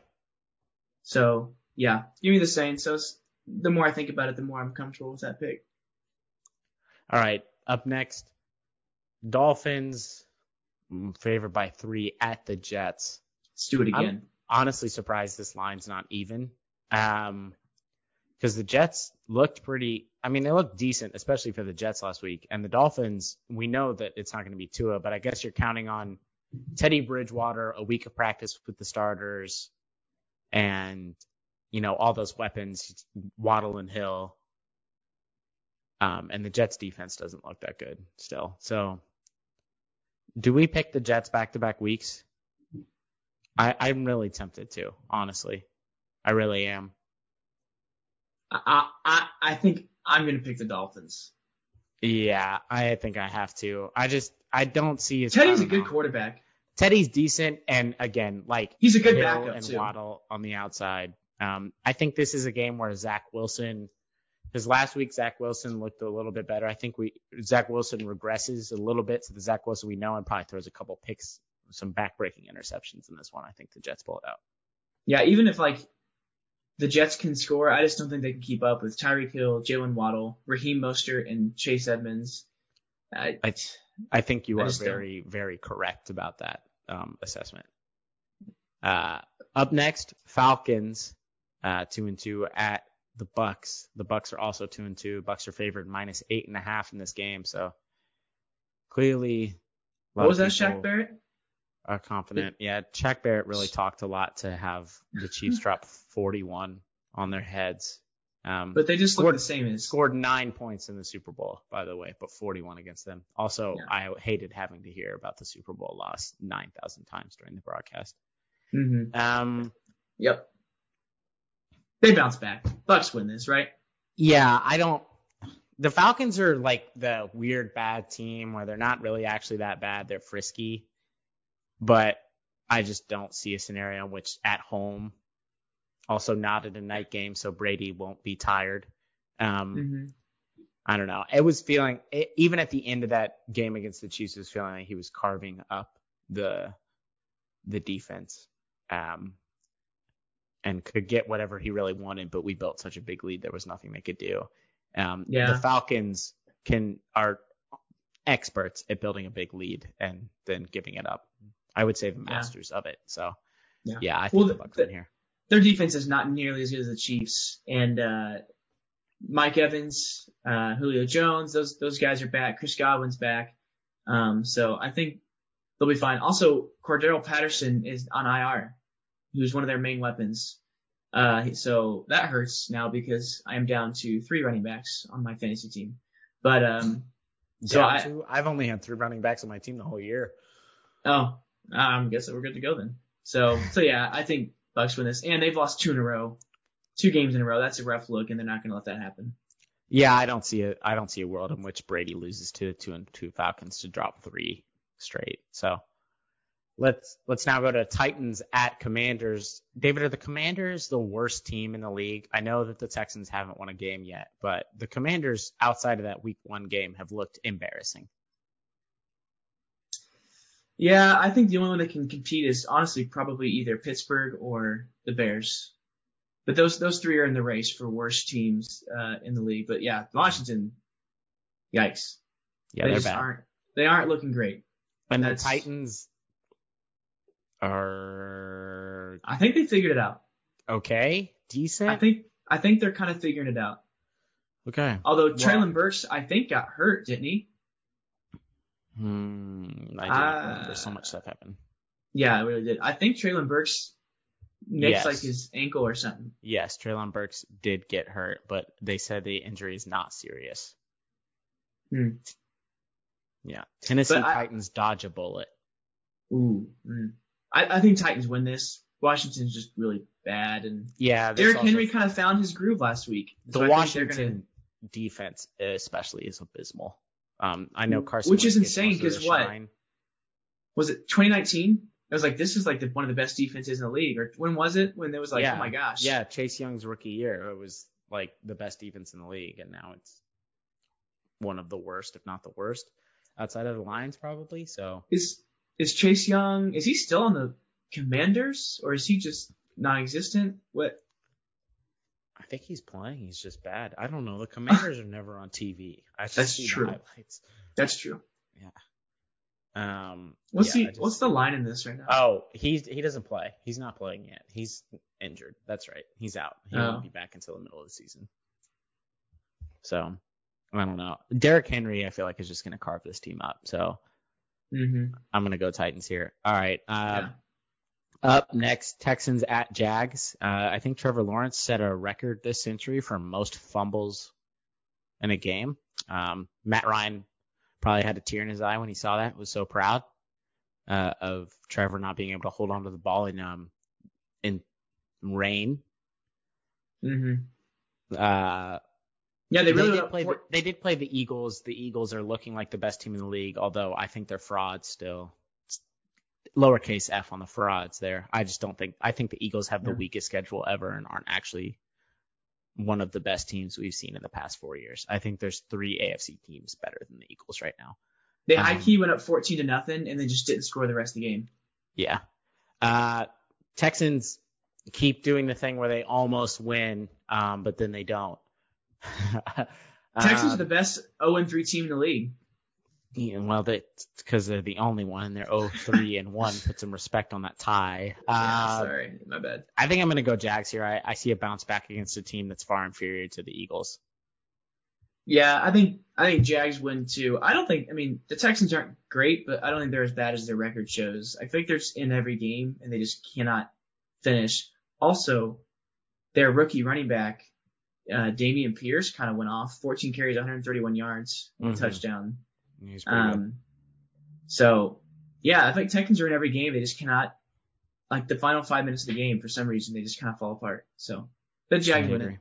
So, yeah, give me the Saints. So, the more I think about it, the more I'm comfortable with that pick. all right, up next, Dolphins mm, favored by three at the Jets. Let's do it I'm- again. honestly surprised this line's not even. Um, because the Jets looked pretty. I mean, they looked decent, especially for the Jets last week. And the Dolphins, we know that it's not going to be Tua, but I guess you're counting on Teddy Bridgewater, a week of practice with the starters, and you know all those weapons, Waddle and Hill. Um, and the Jets defense doesn't look that good still. So, do we pick the Jets back to back weeks? I, I'm really tempted to, honestly. I really am. I, I, I think I'm going to pick the Dolphins. Yeah, I think I have to. I just I don't see his. Teddy's a good quarterback. Teddy's decent, and again, like He's a good Hill backup, and too. Waddle on the outside. Um, I think this is a game where Zach Wilson, because last week Zach Wilson looked a little bit better. I think we Zach Wilson regresses a little bit to the Zach Wilson we know, and probably throws a couple picks, some backbreaking interceptions in this one. I think the Jets pull it out. Yeah, even if like the Jets can score, I just don't think they can keep up with Tyreek Hill, Jaylen Waddle, Raheem Mostert, and Chase Edmonds. I, I I think you I are just don't. very very correct about that um, assessment. Uh, up next, Falcons, uh, two and two at the Bucks. The Bucks are also two and two. Bucks are favored minus eight and a half in this game. So clearly, what was that, Shaq Barrett? Are confident. Yeah, Shaq Barrett really talked a lot to have the Chiefs drop 41 on their heads. Um, But they just look Scored- the same as. scored nine points in the Super Bowl, by the way, but 41 against them. Also, Yeah. I hated having to hear about the Super Bowl loss 9,000 times during the broadcast. hmm Um, Yep. They bounce back. Bucks win this, right? yeah, I don't. The Falcons are like the weird bad team where they're not really actually that bad. They're frisky, but I just don't see a scenario in which at home, also not at a night game, so Brady won't be tired. Um, hmm I don't know. It was feeling it, even at the end of that game against the Chiefs, it was feeling like he was carving up the the defense, um, and could get whatever he really wanted. But we built such a big lead, there was nothing they could do. Um, Yeah. The Falcons can are experts at building a big lead and then giving it up. I would say the Yeah. masters of it. So Yeah. yeah, I think Well, the the- Bucks win here. Their defense is not nearly as good as the Chiefs. And uh, Mike Evans, uh, Julio Jones, those those guys are back. Chris Godwin's back. Um, so I think they'll be fine. Also, Cordarrelle Patterson is on IR, who's one of their main weapons. Uh, so that hurts now because I am down to three running backs on my fantasy team. But um, So I- to- I've only had three running backs on my team the whole year. Oh, I guess that we're good to go then. So, so yeah, I think Bucks win this, and they've lost two in a row, two games in a row. That's a rough look, and they're not going to let that happen. Yeah, I don't see a I don't see a world in which Brady loses to two and two Falcons to drop three straight. So let's let's now go to Titans at Commanders. David, are the Commanders the worst team in the league? I know that the Texans haven't won a game yet, but the Commanders outside of that week one game have looked embarrassing. Yeah, I think the only one that can compete is honestly probably either Pittsburgh or the Bears. But those those three are in the race for worst teams uh, in the league. But yeah, Washington, yikes, Yeah, they they're just bad. aren't they aren't looking great. and the Titans are I think they figured it out. okay, decent. I think I think they're kind of figuring it out. okay. Although Well- Treylon Burks, I think got hurt, didn't he? Hmm, I didn't Ah. remember so much stuff happened. Yeah, it really did. I think Treylon Burks nicked Yes. like his ankle or something. Yes, Treylon Burks did get hurt, but they said the injury is not serious. Hmm. Yeah. Tennessee But I- Titans dodge a bullet. Ooh. mm. I, I think Titans win this. Washington's just really bad, and Yeah. Derrick Henry kind of found his groove last week. the I Washington defense especially is abysmal. Um, I know Carson, Which is Wentz insane, most of 'cause what? shine. was it 2019? It was like this is like the, one of the best defenses in the league. Or when was it? When it was like, Yeah. oh my gosh. Yeah, Chase Young's rookie year, it was like the best defense in the league, and now it's one of the worst, if not the worst, outside of the Lions, probably. So Is is Chase Young? Is he still on the Commanders, or is he just non-existent? What? I think he's playing. He's just bad. I don't know. The Commanders are never on TV. I just That's see true. the highlights. That's true. Yeah. Um, What's yeah, the just- What's the line in this right now? Oh, he's he doesn't play. He's not playing yet. He's injured. That's right. He's out. He Oh. won't be back until the middle of the season. So I don't know. Derrick Henry, I feel like is just going to carve this team up. So mm-hmm. I'm going to go Titans here. All right. Uh, Yeah. Up next, Texans at Jags. Uh, I think Trevor Lawrence set a record this century for most fumbles in a game. Um, Matt Ryan probably had a tear in his eye when he saw that. Was so proud uh, of Trevor not being able to hold on to the ball in um in rain. Mm-hmm. Uh, Yeah, they really did play. The, they did play the Eagles. The Eagles are looking like the best team in the league, although I think they're frauds still. Lowercase f on the frauds there. I just don't think. I think the Eagles have the Yeah. weakest schedule ever and aren't actually one of the best teams we've seen in the past four years. I think there's three AFC teams better than the Eagles right now. They Um, key went up 14 to nothing and then just didn't score the rest of the game. Yeah. Uh, Texans keep doing the thing where they almost win, um, but then they don't. Texans are the best 0 and 3 team in the league. Yeah, well, that's because they're the only one, they're 0-3 and one. Put some respect on that tie. yeah, Uh, sorry, my bad. I think I'm going to go Jags here. I, I see a bounce back against a team that's far inferior to the Eagles. Yeah, I think I think Jags win too. I don't think. I mean, the Texans aren't great, but I don't think they're as bad as their record shows. I think they're just in every game and they just cannot finish. Also, their rookie running back uh, Dameon Pierce kind of went off. 14 carries, 131 yards, Mhm. touchdown. He's pretty good. Um, so yeah, I think Texans are in every game. They just cannot, like the final five minutes of the game, for some reason, they just kind of fall apart. So the Jags win it.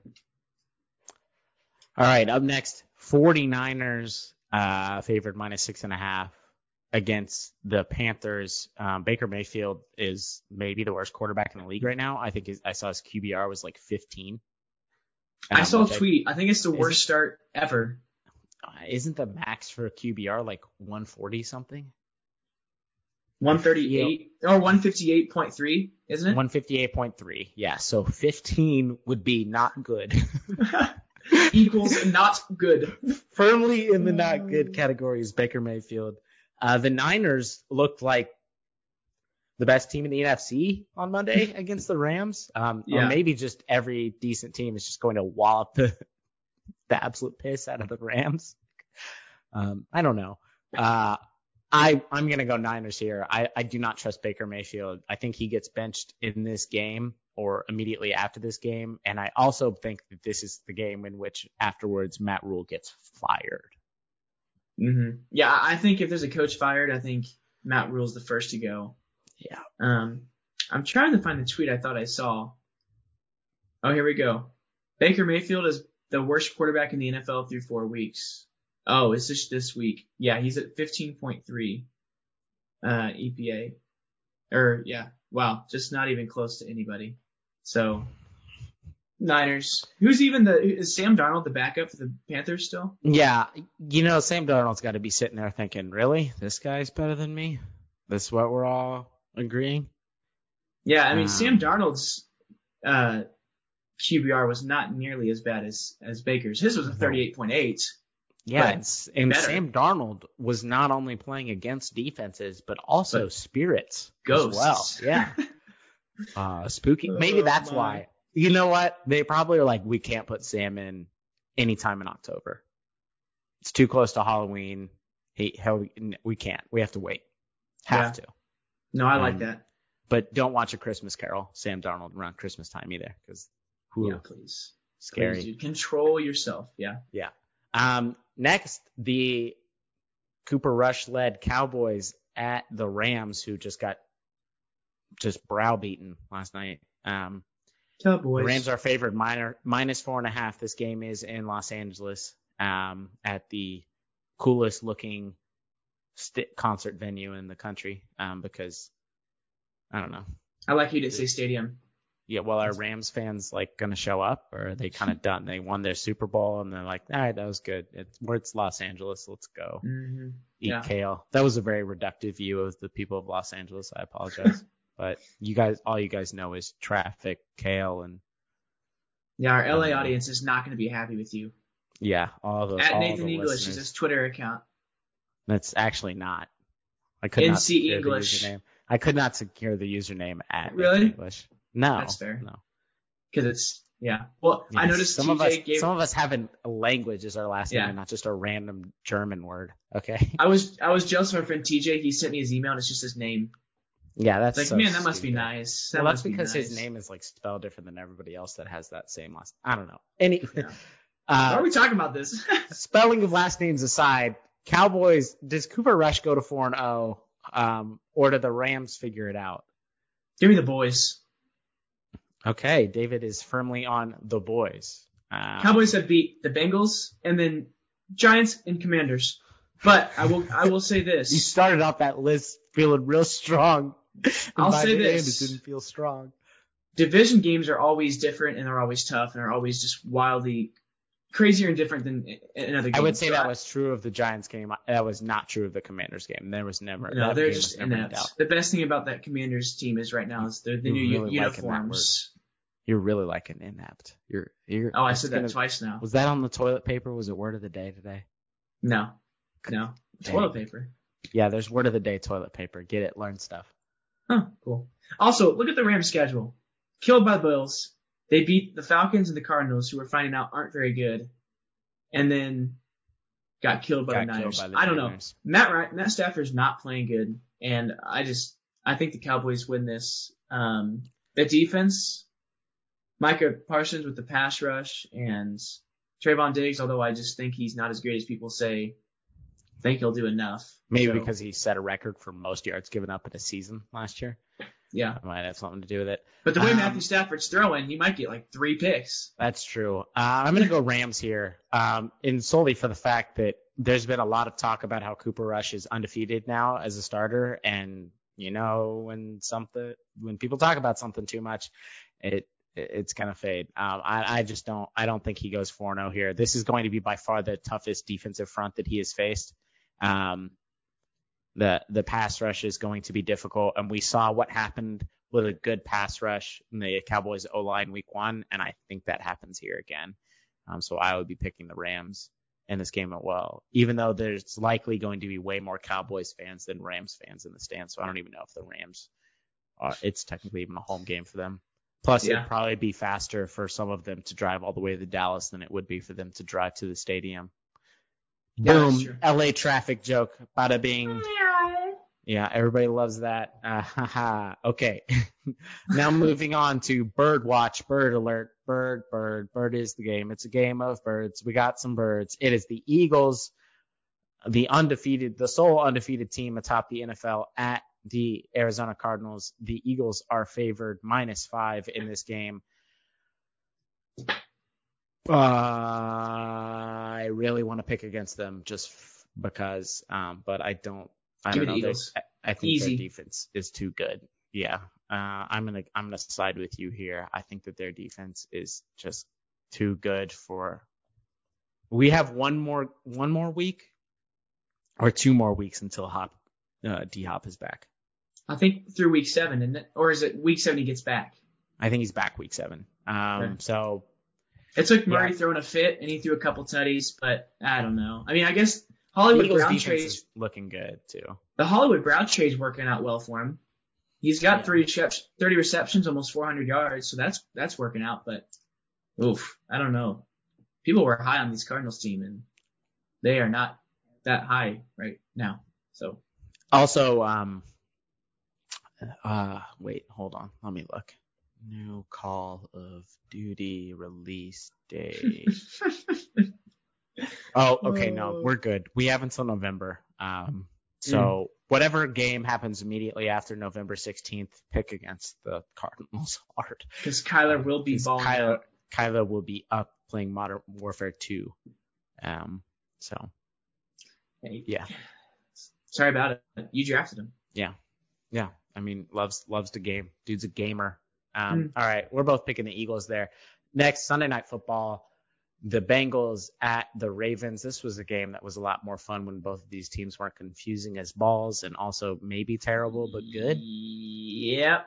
All right, up next, 49ers uh, favored minus six and a half against the Panthers. Um, Baker Mayfield is maybe the worst quarterback in the league right now. I think his, I saw his QBR was like 15. I saw a tweet. I think it's the worst start ever. uh, isn't the max for QBR like 140 something? 138 or 158.3, isn't it? 158.3. Yeah, so 15 would be not good. Equals not good. Firmly in the not good category is Baker Mayfield. Uh, the Niners looked like the best team in the NFC on Monday against the Rams. Um, Yeah. Or maybe just every decent team is just going to wallop the, the absolute piss out of the Rams. Um, I don't know. Uh, I, I'm going to go Niners here. I, I do not trust Baker Mayfield. I think he gets benched in this game or immediately after this game. And I also think that this is the game in which afterwards Matt Rhule gets fired. hmm Yeah, I think if there's a coach fired, I think Matt Rhule's the first to go. Yeah. Um, I'm trying to find the tweet I thought I saw. Oh, here we go. Baker Mayfield is the worst quarterback in the NFL through four weeks. Oh, it's just this week. Yeah, he's at 15.3 uh, EPA. Or yeah, wow, just not even close to anybody. So Niners. Who's even the is Sam Darnold the backup for the Panthers still? Yeah, you know, Sam Darnold's got to be sitting there thinking, really? This guy's better than me? This is what we're all agreeing? Yeah, I mean Um, Sam Darnold's uh, QBR was not nearly as bad as as Baker's. His was a 38.8. Yeah, and, and. Sam Darnold was not only playing against defenses, but also But spirits ghosts. as well. Yeah. uh, spooky. Maybe Oh, that's my. why. You know what? They probably are like, we can't put Sam in anytime in October. It's too close to Halloween. He, he'll, we can't. We have to wait. Have to. No, I like Um, that. But don't watch a Christmas Carol, Sam Darnold around Christmas time either, because Yeah, please. scary. Please, dude. Control yourself. Yeah. Yeah. Um, next, the Cooper Rush led Cowboys at the Rams, who just got just browbeaten last night. Um, Cowboys. the Rams are favored minor, minus four and a half. This game is in Los Angeles, um, at the coolest looking st- concert venue in the country, um, because I don't know. I like you to say stadium. Yeah, well, are Rams fans like going to show up, or are they kind of done? They won their Super Bowl, and they're like, all right, that was good. It's where it's Los Angeles. Let's go hmm eat Yeah. kale. That was a very reductive view of the people of Los Angeles. I apologize, but you guys, all you guys know is traffic, kale, and Yeah, our LA Um, audience is not going to be happy with you. yeah, all the At all Nathan the English is his Twitter account. That's actually not. I could not NC secure English. the username. I could not secure the username at Really? English. No, That's fair. No. Because it's, yeah. Well, I Yes, noticed some TJ of us gave. some of us have an- a language as our last Yeah. name and not just a random German word. Okay. I was I was jealous of my friend TJ. He sent me his email and it's just his name. yeah, that's It's like, so man, that must be nice. That Well, that's be because his name is like spelled different than everybody else that has that same last. I don't know. Any Yeah. Why are uh, we talking about this? spelling of last names aside, Cowboys. Does Cooper Rush go to four and zero, um, or do the Rams figure it out? Give me the boys. Okay, David is firmly on the boys. Uh, Cowboys have beat the Bengals and then Giants and Commanders. But I will I will say this. you started off that list feeling real strong. I'll say the end, this. it didn't feel strong. Division games are always different and they're always tough and they're always just wildly crazier and different than another game. I would say So that was true of the Giants game. That was not true of the Commanders game. There was never. No, they're just inept. The best thing about that Commanders team is right now is they're the new really uniforms. You're really like an inept. You're. You're. Oh, I said gonna- that twice now. Was that on the toilet paper? Was it word of the day today? No, no, Dang. toilet paper. Yeah, there's word of the day toilet paper. Get it, learn stuff. Huh, cool. Also, look at the Rams schedule. Killed by the Bills. They beat the Falcons and the Cardinals, who we're finding out aren't very good, and then got killed by Got the Niners. by the I don't know. Matt Ry- Matt Stafford's not playing good, and I just I think the Cowboys win this. Um, the defense, Micah Parsons with the pass rush and Trevon Diggs, although I just think he's not as great as people say. I think he'll do enough. Maybe So, because he set a record for most yards given up in a season last year. Yeah. That might have something to do with it. But the way Um, Matthew Stafford's throwing, he might get like three picks. That's true. Uh, I'm going to go Rams here, um, and solely for the fact that there's been a lot of talk about how Cooper Rush is undefeated now as a starter, and you know when something when people talk about something too much, it it's gonna fade. Um, I, I just don't I don't think he goes 4-0 here. This is going to be by far the toughest defensive front that he has faced. Um, the the pass rush is going to be difficult, and we saw what happened with a good pass rush in the Cowboys O line week one, and I think that happens here again. Um, so I would be picking the Rams in this game as well, even though there's likely going to be way more Cowboys fans than Rams fans in the stands. So I don't even know if the Rams, are, it's technically even a home game for them. Plus, Yeah. it'd probably be faster for some of them to drive all the way to Dallas than it would be for them to drive to the stadium. Yeah, Boom. LA traffic joke. Bada bing. Yeah, everybody loves that. Uh. Okay. now moving on to bird watch, bird alert, bird, bird, bird is the game. It's a game of birds. We got some birds. It is the Eagles, the undefeated, the sole undefeated team atop the NFL at the Arizona Cardinals. The Eagles are favored minus five in this game. Uh, I really want to pick against them just f- because, um, but I don't. I Give don't know. the Eagles. I, I think Easy. their defense is too good. Yeah. Uh, I'm gonna I'm gonna side with you here. I think that their defense is just too good for. We have one more one more week, or two more weeks until Hop uh, D Hop is back. I think through week seven, isn't? Or is it week seven he gets back? I think he's back week seven. Um, so It took Murray Yeah. throwing a fit and he threw a couple tutties, but I don't know. I mean, I guess Hollywood Eagles Brown defense trade, is looking good too. the Hollywood Brown trade's working out well for him. He's got Yeah. 30, recep- 30 receptions, almost 400 yards, so that's that's working out. But oof, I don't know. People were high on this Cardinals team, and they are not that high right now. So Also, um, uh, wait, hold on, let me look. New Call of Duty release date. Oh, okay, no, Oh. we're good. We have until November. Um, so whatever game happens immediately after November 16th, pick against the Cardinals hard. because Kyler will be balling Kyler, out. Kyler will be up playing Modern Warfare 2. Um, so Hey, yeah, Sorry about it. You drafted him. yeah, yeah. I mean, loves loves the game. Dude's a gamer. Um, Mm. all right, we're both picking the Eagles there. Next Sunday night football. The Bengals at the Ravens. This was a game that was a lot more fun when both of these teams weren't confusing as balls and also maybe terrible but good. Yep.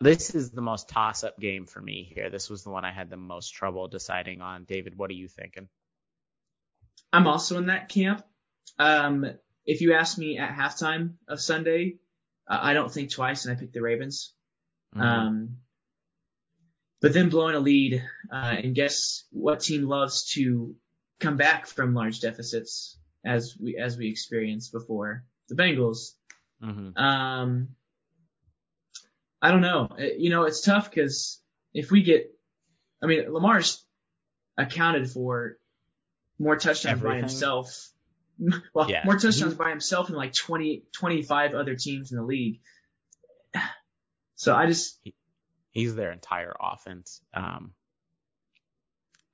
This is the most toss up game for me here. This was the one I had the most trouble deciding on. David, what are you thinking? I'm also in that camp. Um, if you ask me at halftime of Sunday, uh, I don't think twice, and I picked the Ravens. Mhm. Um, but then blowing a lead, uh, and guess what team loves to come back from large deficits as we as we experienced before? The Bengals. Mhm. Um, I don't know. It- you know, it's tough because if we get, I mean, Lamar's accounted for more touchdowns by himself. Well, Yeah. more touchdowns by himself than like 20, 25 other teams in the league. So I just, He's their entire offense. Um,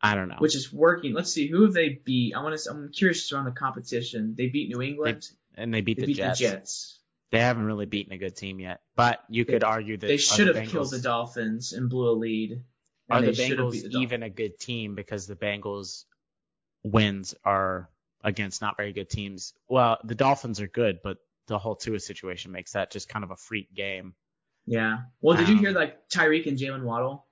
I don't know. which is working. Let's see, who have they beat? I want to. I'm curious around the competition. They beat New England. and they beat They the beat Jets. the Jets. They haven't really beaten a good team yet, but you could argue that They should have killed the Dolphins and blew a lead. Are the they Bengals the even a good team because the Bengals wins are against not very good teams? Well, the Dolphins are good, but the whole Tua situation makes that just kind of a freak game. Yeah. Well, did you Um, hear like Tyreek and Jaylen Waddle?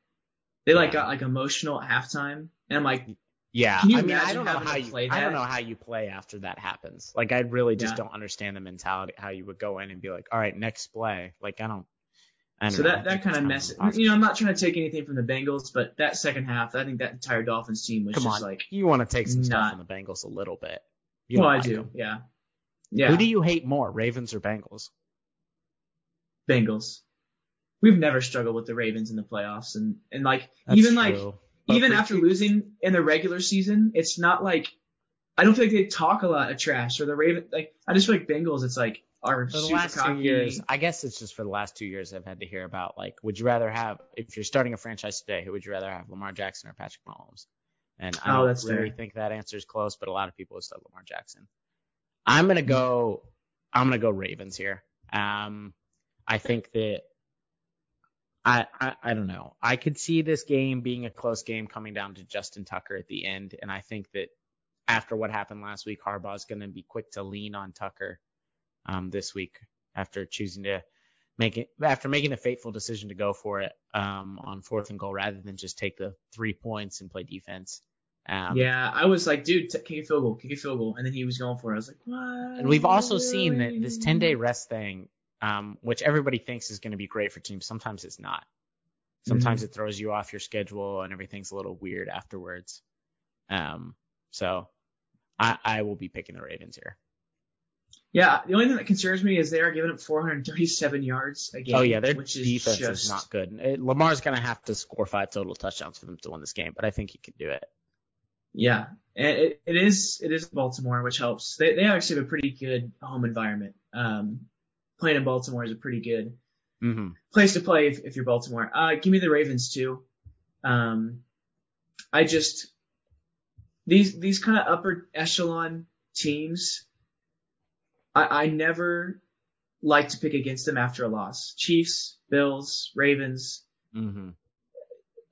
They like got like emotional at halftime, and I'm like, Yeah, Can you I mean, I imagine don't know how you play I don't know how you play after that happens. Like, I really just Yeah. don't understand the mentality how you would go in and be like, all right, next play. Like, I don't. I don't so know. That that kind of messes. You know, I'm not trying to take anything from the Bengals, but that second half, I think that entire Dolphins team was Come just on, like, you want to take some stuff from the Bengals a little bit. You well, I do, them. yeah, yeah. Who do you hate more, Ravens or Bengals? Bengals. We've never struggled with the Ravens in the playoffs, and and like That's even like. But even after two- losing in the regular season, it's not like I don't feel like they talk a lot of trash or the Raven like I just feel like Bengals. It's like are for the super last cocky. two years, I guess it's just for the last two years I've had to hear about like, would you rather have if you're starting a franchise today, who would you rather have, Lamar Jackson or Patrick Mahomes? And I Oh, don't really fair. think that answer is close, but a lot of people have said Lamar Jackson. I'm gonna go. I'm gonna go Ravens here. Um, I think that. I, I I don't know. I could see this game being a close game coming down to Justin Tucker at the end, and I think that after what happened last week, Harbaugh's going to be quick to lean on Tucker um, this week after choosing to make it after making a fateful decision to go for it um, on fourth and goal rather than just take the three points and play defense. Um, yeah, I was like, dude, t- kick a field goal, kick a field goal, and then he was going for it. I was like, what? And we've also seen that this 10 day rest thing, um, which everybody thinks is going to be great for teams, sometimes it's not. Sometimes it throws you off your schedule and everything's a little weird afterwards. Um, so I, I will be picking the Ravens here. Yeah, the only thing that concerns me is they are giving up 437 yards a game. oh yeah, their which is defense just, is not good. It, Lamar's going to have to score five total touchdowns for them to win this game, but I think he can do it. Yeah, and it, it is it is Baltimore, which helps. They they actually have a pretty good home environment. Um, playing in Baltimore is a pretty good hmm place to play if, if you're Baltimore. Uh, give me the Ravens too. Um, I just these these kind of upper echelon teams. I I never like to pick against them after a loss. Chiefs, Bills, Ravens, hmm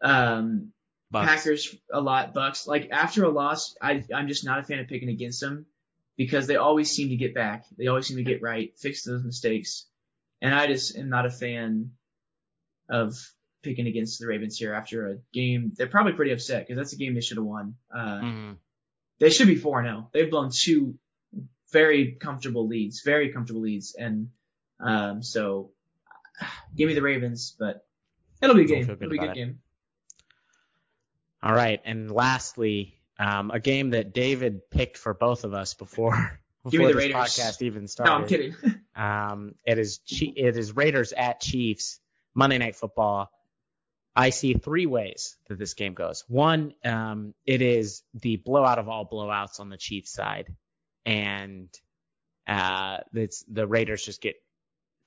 um, Bucks. Packers a lot, Bucks. Like after a loss, I I'm just not a fan of picking against them because they always seem to get back. They always seem to get right, fix those mistakes, and I just am not a fan of picking against the Ravens here after a game. They're probably pretty upset because that's a game they should have won. Uh, hmm they should be four zero. They've blown two very comfortable leads, very comfortable leads, and um, so give me the Ravens, but it'll be a game. It'll be a good it. game. All right, and lastly, um, a game that David picked for both of us before before the this Raiders. podcast even started. No, I'm kidding. Um, it is it is Raiders at Chiefs Monday Night Football. I see three ways that this game goes. One, um, it is the blowout of all blowouts on the Chiefs side, and uh, it's the Raiders just get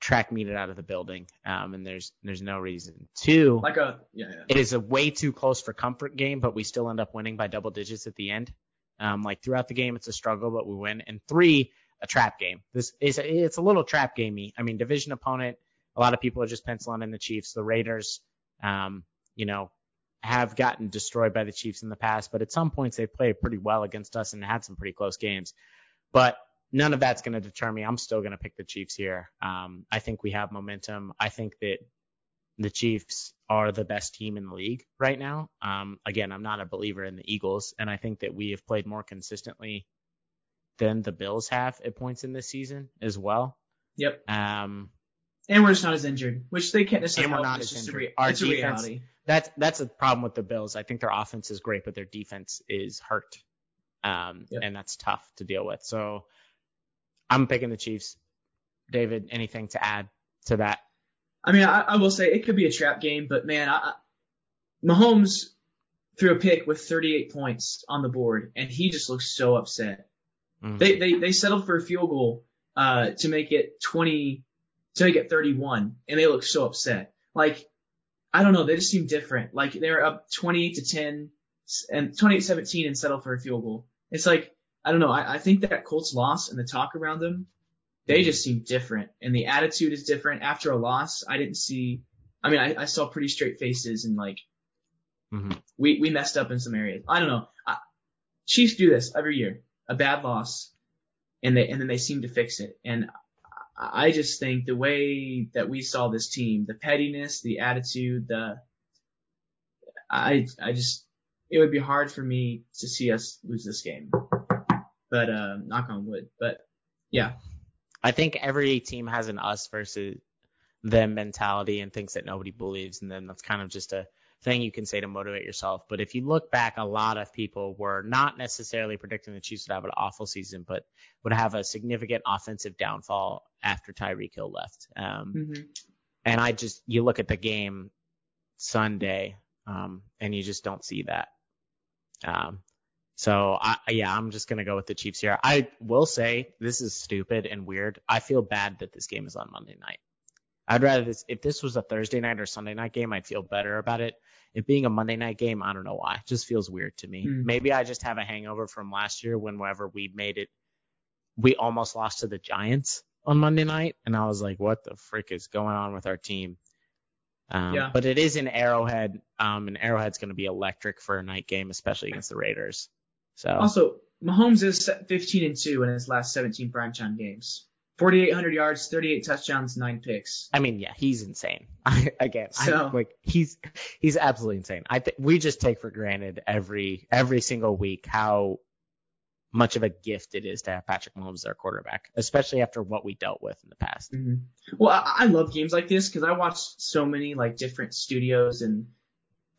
track meted out of the building, um, and there's there's no reason. Two, like a yeah, yeah. it is a way too close for comfort game, but we still end up winning by double digits at the end. Um, like throughout the game, it's a struggle, but we win. And three, a trap game. This is it's a little trap gamey. I mean, division opponent. A lot of people are just penciling in the Chiefs. The Raiders, um, you know, have gotten destroyed by the Chiefs in the past, but at some points they've played pretty well against us and had some pretty close games. But none of that's going to deter me. I'm still going to pick the Chiefs here. Um, I think we have momentum. I think that the Chiefs are the best team in the league right now. Um, again, I'm not a believer in the Eagles, and I think that we have played more consistently than the Bills have at points in this season as well. Yep. Um, And we're just not as injured, which they can't necessarily And we're not as injured. rea- Our defense- reality. that's that's a problem with the Bills. I think their offense is great, but their defense is hurt, um, Yep. and that's tough to deal with. So I'm picking the Chiefs. David, anything to add to that? I mean, I, I will say it could be a trap game, but man, I, Mahomes threw a pick with 38 points on the board, and he just looks so upset. Mhm. They they they settled for a field goal uh, to make it 20 to make it 31, and they look so upset. Like I don't know, they just seem different. Like they're up 28 to 10 and 28-17 and settle for a field goal. It's like I don't know. I, I think that Colts loss and the talk around them, they just seem different, and the attitude is different. After a loss, I didn't see. I mean, I, I saw pretty straight faces and like mm-hmm. we we messed up in some areas. I don't know. I, Chiefs do this every year. A bad loss, and they and then they seem to fix it. And I I just think the way that we saw this team, the pettiness, the attitude, the I I just it would be hard for me to see us lose this game. But uh, knock on wood. But yeah, I think every team has an us versus them mentality and thinks that nobody believes in them. That's kind of just a thing you can say to motivate yourself. But if you look back, a lot of people were not necessarily predicting the Chiefs would have an awful season, but would have a significant offensive downfall after Tyreek Hill left. Um, hmm and I just you look at the game Sunday, um, and you just don't see that. Um, so I, yeah, I'm just gonna go with the Chiefs here. I will say this is stupid and weird. I feel bad that this game is on Monday night. I'd rather this if this was a Thursday night or Sunday night game, I'd feel better about it. It being a Monday night game, I don't know why. It just feels weird to me. Hmm. Maybe I just have a hangover from last year when whenever we made it we almost lost to the Giants on Monday night and I was like, what the frick is going on with our team? Um, Yeah. but it is in Arrowhead, um, and Arrowhead's going to be electric for a night game, especially against the Raiders. So Also, Mahomes is 15 and 2 in his last 17 primetime games. 4,800 yards, 38 touchdowns, 9 picks. I mean, yeah, he's insane. Again, So- I, like he's he's absolutely insane. I th- we just take for granted every every single week how much of a gift it is to have Patrick Mahomes as our quarterback, especially after what we dealt with in the past. hmm Well, I, I love games like this because I watched so many like different studios and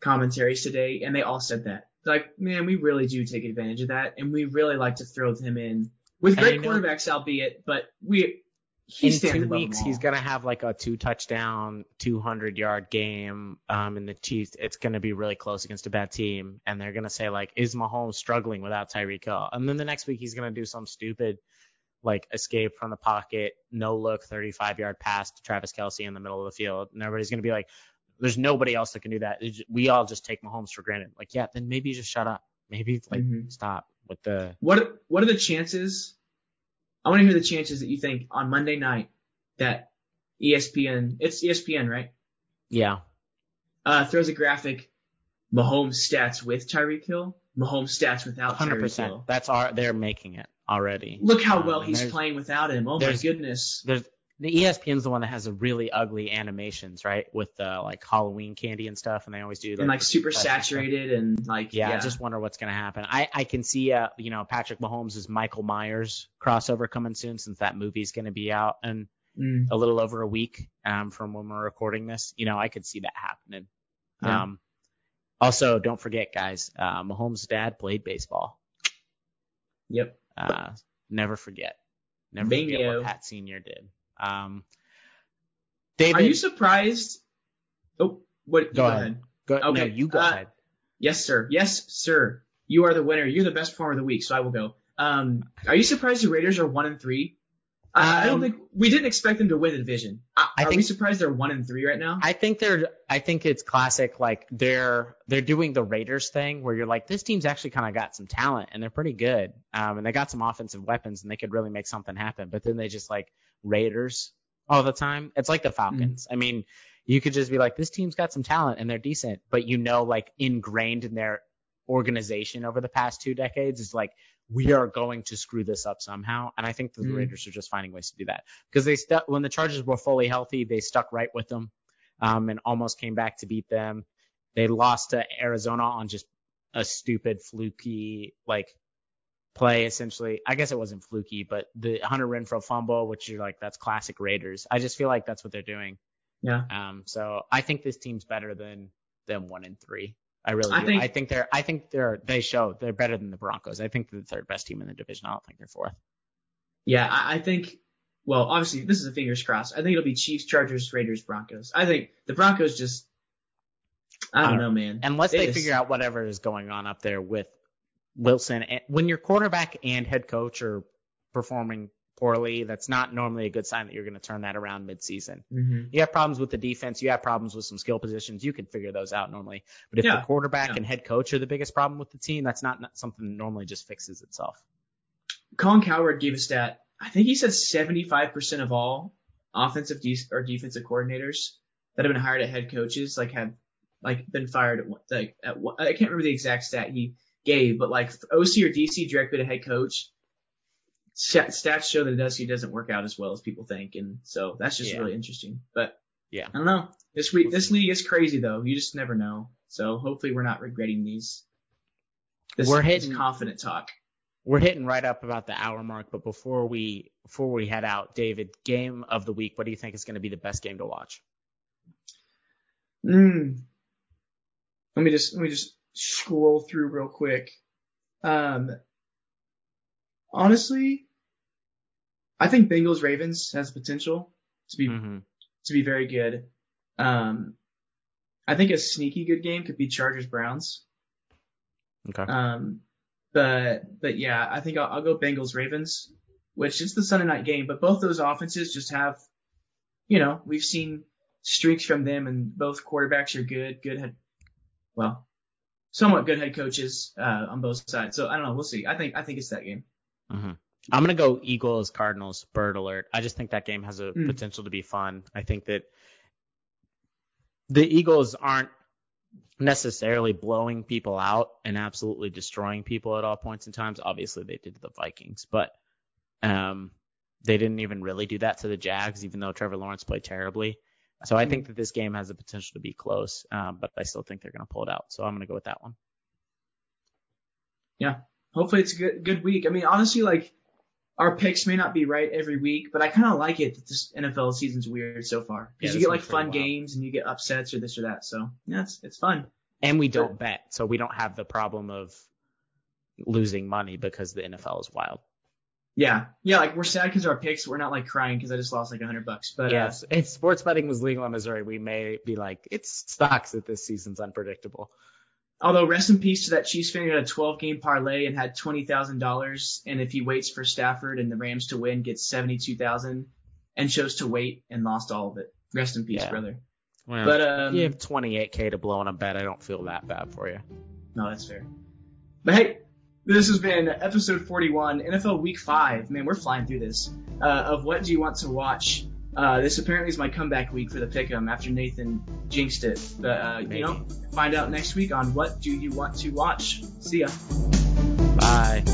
commentaries today, and they all said that. Like, man, we really do take advantage of that, and we really like to throw him in with great know- quarterbacks, albeit, but we he in two weeks, he's gonna have like a two touchdown, two hundred yard game. Um, in the Chiefs, it's gonna be really close against a bad team, and they're gonna say like, is Mahomes struggling without Tyreek Hill? And then the next week, he's gonna do some stupid, like escape from the pocket, no look, thirty five yard pass to Travis Kelce in the middle of the field, and everybody's gonna be like, there's nobody else that can do that. We all just take Mahomes for granted. Like, yeah, then maybe just shut up. Maybe like Mhm. stop with the. What what are the chances? I want to hear the chances that you think on Monday night that ESPN, it's ESPN, right? Yeah, Uh, throws a graphic, Mahomes stats with Tyreek Hill, Mahomes stats without hundred Tyreek percent. Hill. That's our. They're making it already. Look how Um, well he's playing without him. Oh my goodness. there's the ESPN's the one that has the really ugly animations, right? With the like Halloween candy and stuff, and they always do And like super stuff. saturated and like Yeah, yeah. I just wonder what's gonna happen. I I can see uh you know Patrick Mahomes' is Michael Myers crossover coming soon since that movie's gonna be out in Mm, a little over a week um from when we're recording this. You know I could see that happening. Yeah. Um, also don't forget guys, uh, Mahomes' dad played baseball. yep. Uh, never forget. Never forget what Pat Senior did. Um, David, Are you surprised? Oh, what? Go Go, ahead. ahead. Go, no, Okay, you go uh, ahead. Yes, sir. Yes, sir. You are the winner. You're the best performer of the week, so I will go. Um, are you surprised the Raiders are one and three? I, I don't Um, think we didn't expect them to win the division. I, I are we think- surprised they're one and three right now? I think they're. I think it's classic. Like they're they're doing the Raiders thing where you're like, this team's actually kind of got some talent and they're pretty good. Um, and they got some offensive weapons and they could really make something happen. But then they just like Raiders all the time. It's like the Falcons. I mean, you could just be like, this team's got some talent and they're decent, but you know, like ingrained in their organization over the past two decades is like, we are going to screw this up somehow. And I think the Mm. Raiders are just finding ways to do that because they stuck when the Chargers were fully healthy, they stuck right with them, um, and almost came back to beat them. They lost to Arizona on just a stupid fluky like play essentially. I guess it wasn't fluky, but the Hunter Renfrow fumble, which you're like, that's classic Raiders. I just feel like that's what they're doing. Yeah. Um, so I think this team's better than than one and three. I really I do. think- I think they're I think they're they show they're better than the Broncos. I think they're the third best team in the division. I don't think they're fourth. Yeah, I, I think. Well, obviously, this is a fingers crossed. I think it'll be Chiefs, Chargers, Raiders, Broncos. I think the Broncos just. I don't I don't know, man. Unless they just- figure out whatever is going on up there with Wilson. When your quarterback and head coach are performing poorly, that's not normally a good sign that you're going to turn that around midseason. Mhm. You have problems with the defense. You have problems with some skill positions. You can figure those out normally. But if Yeah, the quarterback yeah. and head coach are the biggest problem with the team, that's not, not something that normally just fixes itself. Colin Cowherd gave a stat. I think he said 75% of all offensive de- or defensive coordinators that have been hired at head coaches like have like been fired at like at one, I can't remember the exact stat he gave, but like OC or DC directly to head coach. Stats show that it does he doesn't work out as well as people think, and so that's just Yeah. really interesting. But Yeah. I don't know. This week, this league is crazy though. You just never know. So hopefully we're not regretting these. This, We're hitting- confident talk. We're hitting right up about the hour mark, but before we before we head out, David, game of the week. What do you think is going to be the best game to watch? Mm. Let me just let me just scroll through real quick. Um, honestly, I think Bengals Ravens has potential to be hmm to be very good. Um, I think a sneaky good game could be Chargers Browns. Okay. Um, but but yeah, I think I'll, I'll go Bengals Ravens, which is the Sunday night game. But both those offenses just have, you know, we've seen streaks from them, and both quarterbacks are good. Good head, well, somewhat good head coaches uh, on both sides. So I don't know. We'll see. I think I think it's that game. hmm I'm gonna go Eagles Cardinals bird alert. I just think that game has a Mm. potential to be fun. I think that the Eagles aren't necessarily blowing people out and absolutely destroying people at all points in times. Obviously, they did to the Vikings, but um, they didn't even really do that to the Jags, even though Trevor Lawrence played terribly. So I think that this game has the potential to be close, um, but I still think they're going to pull it out. So I'm going to go with that one. Yeah. Hopefully it's a good good week. I mean, honestly, like our picks may not be right every week, but I kind of like it that this NFL season's weird so far Yeah, because you get like fun games and you get upsets or this or that. So yeah, it's it's fun. And we don't bet, so we don't have the problem of losing money because the NFL is wild. Yeah, yeah. Like we're sad because our picks. We're not like crying because I just lost like a hundred bucks. But uh, if sports betting was legal in Missouri, we may be like, it sucks that this season's unpredictable. although rest in peace to that Chiefs fan who had a 12 game parlay and had twenty thousand dollars, and if he waits for Stafford and the Rams to win, gets seventy two thousand, and chose to wait and lost all of it. Rest in peace, Yeah. brother. Well, But um, you have 28k to blow on a bet. I don't feel that bad for you. No, that's fair. But hey, this has been episode 41, NFL Week 5. Man, we're flying through this. Uh, of what do you want to watch? Uh, this apparently is my comeback week for the pick'em after Nathan jinxed it. But, uh, you know, find out next week on what do you want to watch. See ya. Bye.